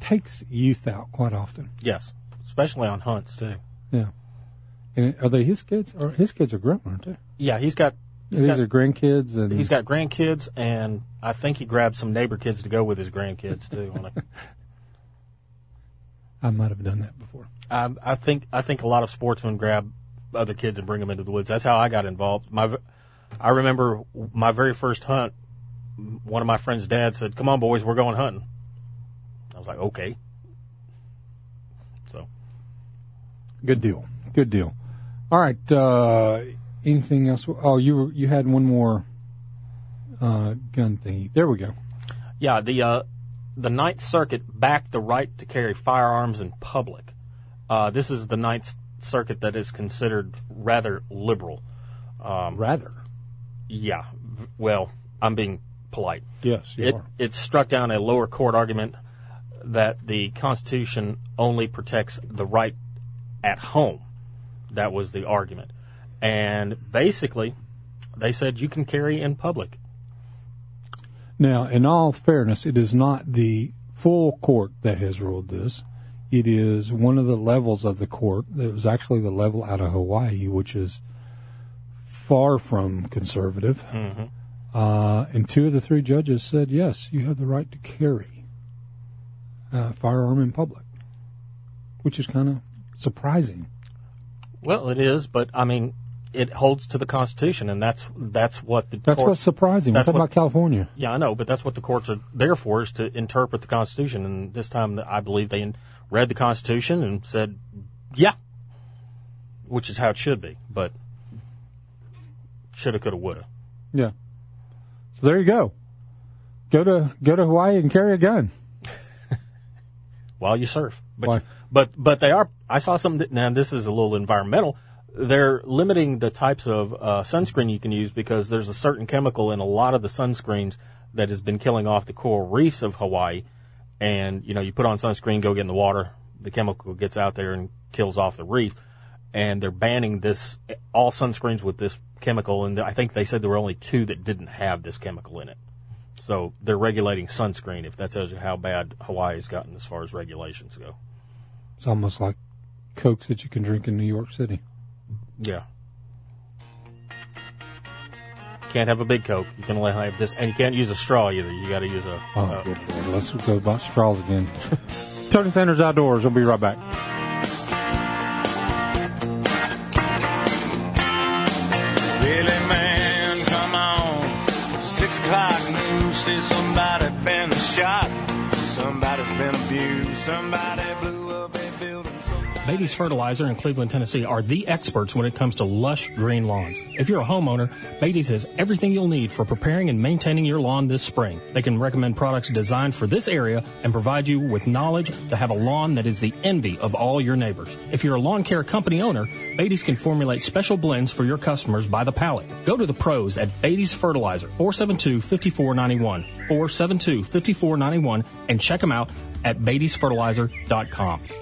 Speaker 1: takes youth out quite often.
Speaker 4: Yes, especially on hunts too.
Speaker 1: Yeah. And are they his kids? Or his kids are grown, aren't they?
Speaker 4: Yeah, he's got. He's
Speaker 1: These
Speaker 4: got,
Speaker 1: are grandkids, and
Speaker 4: he's got grandkids, and I think he grabbed some neighbor kids to go with his grandkids too. *laughs*
Speaker 1: I might have done that before.
Speaker 4: I, I think I think a lot of sportsmen grab other kids and bring them into the woods. That's how I got involved. My, I remember my very first hunt. One of my friend's dad said, "Come on, boys, we're going hunting." I was like, "Okay." So
Speaker 1: Good deal. Good deal. All right. Uh, anything else? Oh, you were, you had one more uh, gun thingy. There we go.
Speaker 4: Yeah, the uh, the Ninth Circuit backed the right to carry firearms in public. Uh, this is the Ninth Circuit that is considered rather liberal. Um,
Speaker 1: rather.
Speaker 4: Yeah. Well, I'm being polite.
Speaker 1: Yes, you
Speaker 4: it
Speaker 1: are.
Speaker 4: it struck down a lower court argument that the Constitution only protects the right at home. That was the argument. And basically, they said you can carry in public.
Speaker 1: Now, in all fairness, it is not the full court that has ruled this. It is one of the levels of the court. It was actually the level out of Hawaii, which is far from conservative.
Speaker 4: Mm-hmm.
Speaker 1: Uh, and two of the three judges said, yes, you have the right to carry a firearm in public, which is kind of surprising.
Speaker 4: Well, it is, but I mean, it holds to the Constitution, and that's that's what the
Speaker 1: That's
Speaker 4: court-
Speaker 1: what's surprising.
Speaker 4: That's what-
Speaker 1: about California.
Speaker 4: Yeah, I know, but that's what the courts are there for is to interpret the Constitution. And this time, I believe they read the Constitution and said, "Yeah," which is how it should be. But shoulda, coulda, woulda.
Speaker 1: Yeah. So there you go. Go to go to Hawaii and carry a gun. *laughs*
Speaker 4: while you surf. But
Speaker 1: Why?
Speaker 4: but but they are. I saw something. That, now this is a little environmental. They're limiting the types of uh, sunscreen you can use because there's a certain chemical in a lot of the sunscreens that has been killing off the coral reefs of Hawaii. And you know, you put on sunscreen, go get in the water, the chemical gets out there and kills off the reef. And they're banning this all sunscreens with this chemical. And I think they said there were only two that didn't have this chemical in it. So they're regulating sunscreen. If that tells you how bad Hawaii's gotten as far as regulations go.
Speaker 1: It's almost like cokes that you can drink in New York City.
Speaker 4: Yeah. Can't have a big Coke. You can only have this, and you can't use a straw either. You got to use a.
Speaker 1: Oh,
Speaker 4: uh,
Speaker 1: good Lord. Let's go about straws again. *laughs* Tony Sanders Outdoors. We'll be right back.
Speaker 3: Billy man, come on. Six o'clock news says somebody been shot. Somebody's been abused. Somebody blew up a building.
Speaker 6: Beatty's Fertilizer in Cleveland, Tennessee are the experts when it comes to lush green lawns. If you're a homeowner, Beatty's has everything you'll need for preparing and maintaining your lawn this spring. They can recommend products designed for this area and provide you with knowledge to have a lawn that is the envy of all your neighbors. If you're a lawn care company owner, Beatty's can formulate special blends for your customers by the pallet. Go to the pros at Beatty's Fertilizer, 472-5491, 472-5491, and check them out at Beatty'sFertilizer.com.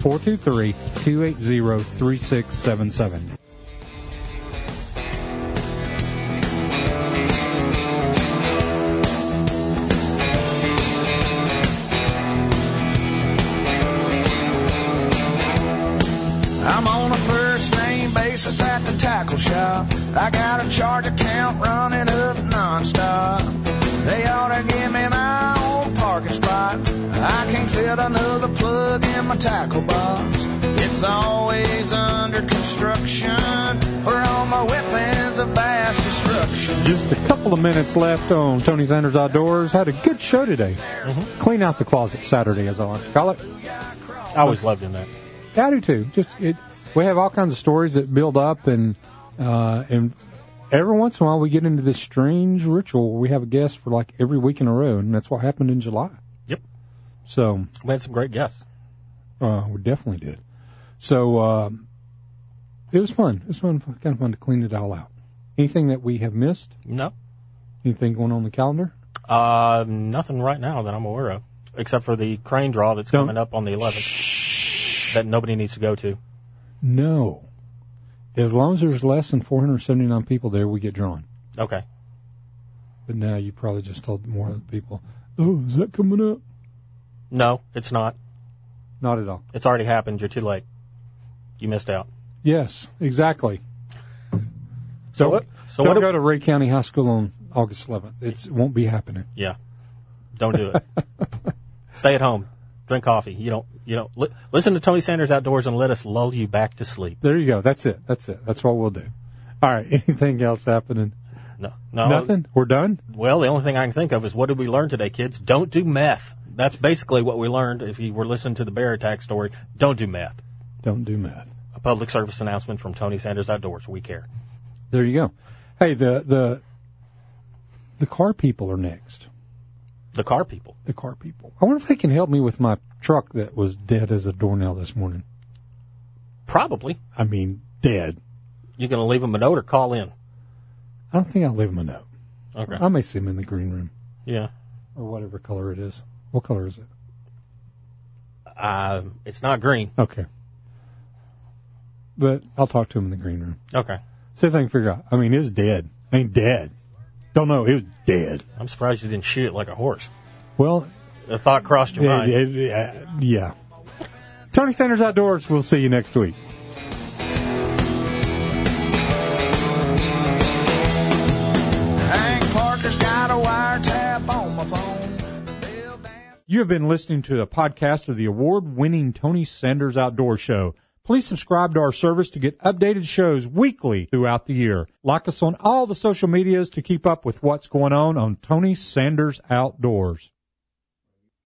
Speaker 5: 423 280 3677. Tackle box. It's always under construction for all my weapons of mass destruction.
Speaker 1: Just a couple of minutes left on Tony Sanders Outdoors. Had a good show today. Clean out the closet Saturday, as I like to call it.
Speaker 4: I always loved him that.
Speaker 1: I do too. Just it, we have all kinds of stories that build up, and uh, and every once in a while we get into this strange ritual where we have a guest for like every week in a row, and that's what happened in July.
Speaker 4: Yep.
Speaker 1: So
Speaker 4: We had some great guests.
Speaker 1: Uh, we definitely did. So um, it was fun. It was fun, kind of fun to clean it all out. Anything that we have missed?
Speaker 4: No.
Speaker 1: Anything going on the calendar?
Speaker 4: Uh, nothing right now that I'm aware of, except for the crane draw that's
Speaker 1: Don't-
Speaker 4: coming up on the 11th that nobody needs to go to.
Speaker 1: No. As long as there's less than 479 people there, we get drawn.
Speaker 4: Okay.
Speaker 1: But now you probably just told more people, oh, is that coming up?
Speaker 4: No, it's not.
Speaker 1: Not at all.
Speaker 4: It's already happened. You're too late. You missed out.
Speaker 1: Yes, exactly.
Speaker 4: So
Speaker 1: don't
Speaker 4: what- so
Speaker 1: don't
Speaker 4: do-
Speaker 1: go to Rhea County High School on August 11th. It's, it won't be happening.
Speaker 4: Yeah. Don't do it. *laughs* Stay at home. Drink coffee. You don't. You don't. Li- listen to Tony Sanders Outdoors and let us lull you back to sleep.
Speaker 1: There you go. That's it. That's it. That's what we'll do. All right. *laughs* Anything else happening?
Speaker 4: No. No.
Speaker 1: Nothing? We're done?
Speaker 4: Well, the only thing I can think of is what did we learn today, kids? Don't do meth. That's basically what we learned. If you were listening to the bear attack story, don't do meth.
Speaker 1: Don't do meth.
Speaker 4: A public service announcement from Tony Sanders Outdoors. We care.
Speaker 1: There you go. Hey, the the the car people are next.
Speaker 4: The car people.
Speaker 1: The car people. I wonder if they can help me with my truck that was dead as a doornail this morning.
Speaker 4: Probably.
Speaker 1: I mean, dead.
Speaker 4: You're going to leave them a note or call in?
Speaker 1: I don't think I'll leave them a note.
Speaker 4: Okay.
Speaker 1: I may see them in the green room
Speaker 4: Yeah.
Speaker 1: or whatever color it is. What color is it?
Speaker 4: Uh, it's not green.
Speaker 1: Okay. But I'll talk to him in the green room.
Speaker 4: Okay.
Speaker 1: See if I can figure out. I mean, it's dead. I mean, dead. Don't know. It was dead.
Speaker 4: I'm surprised you didn't shoot it like a horse.
Speaker 1: Well,
Speaker 4: The thought crossed your
Speaker 1: yeah,
Speaker 4: mind.
Speaker 1: yeah, yeah. Tony Sanders Outdoors. We'll see you next week.
Speaker 5: Hank Parker's got a wiretap on my phone.
Speaker 8: You have been listening to a podcast of the award winning Tony Sanders Outdoor Show. Please subscribe to our service to get updated shows weekly throughout the year. Like us on all the social medias to keep up with what's going on on Tony Sanders Outdoors.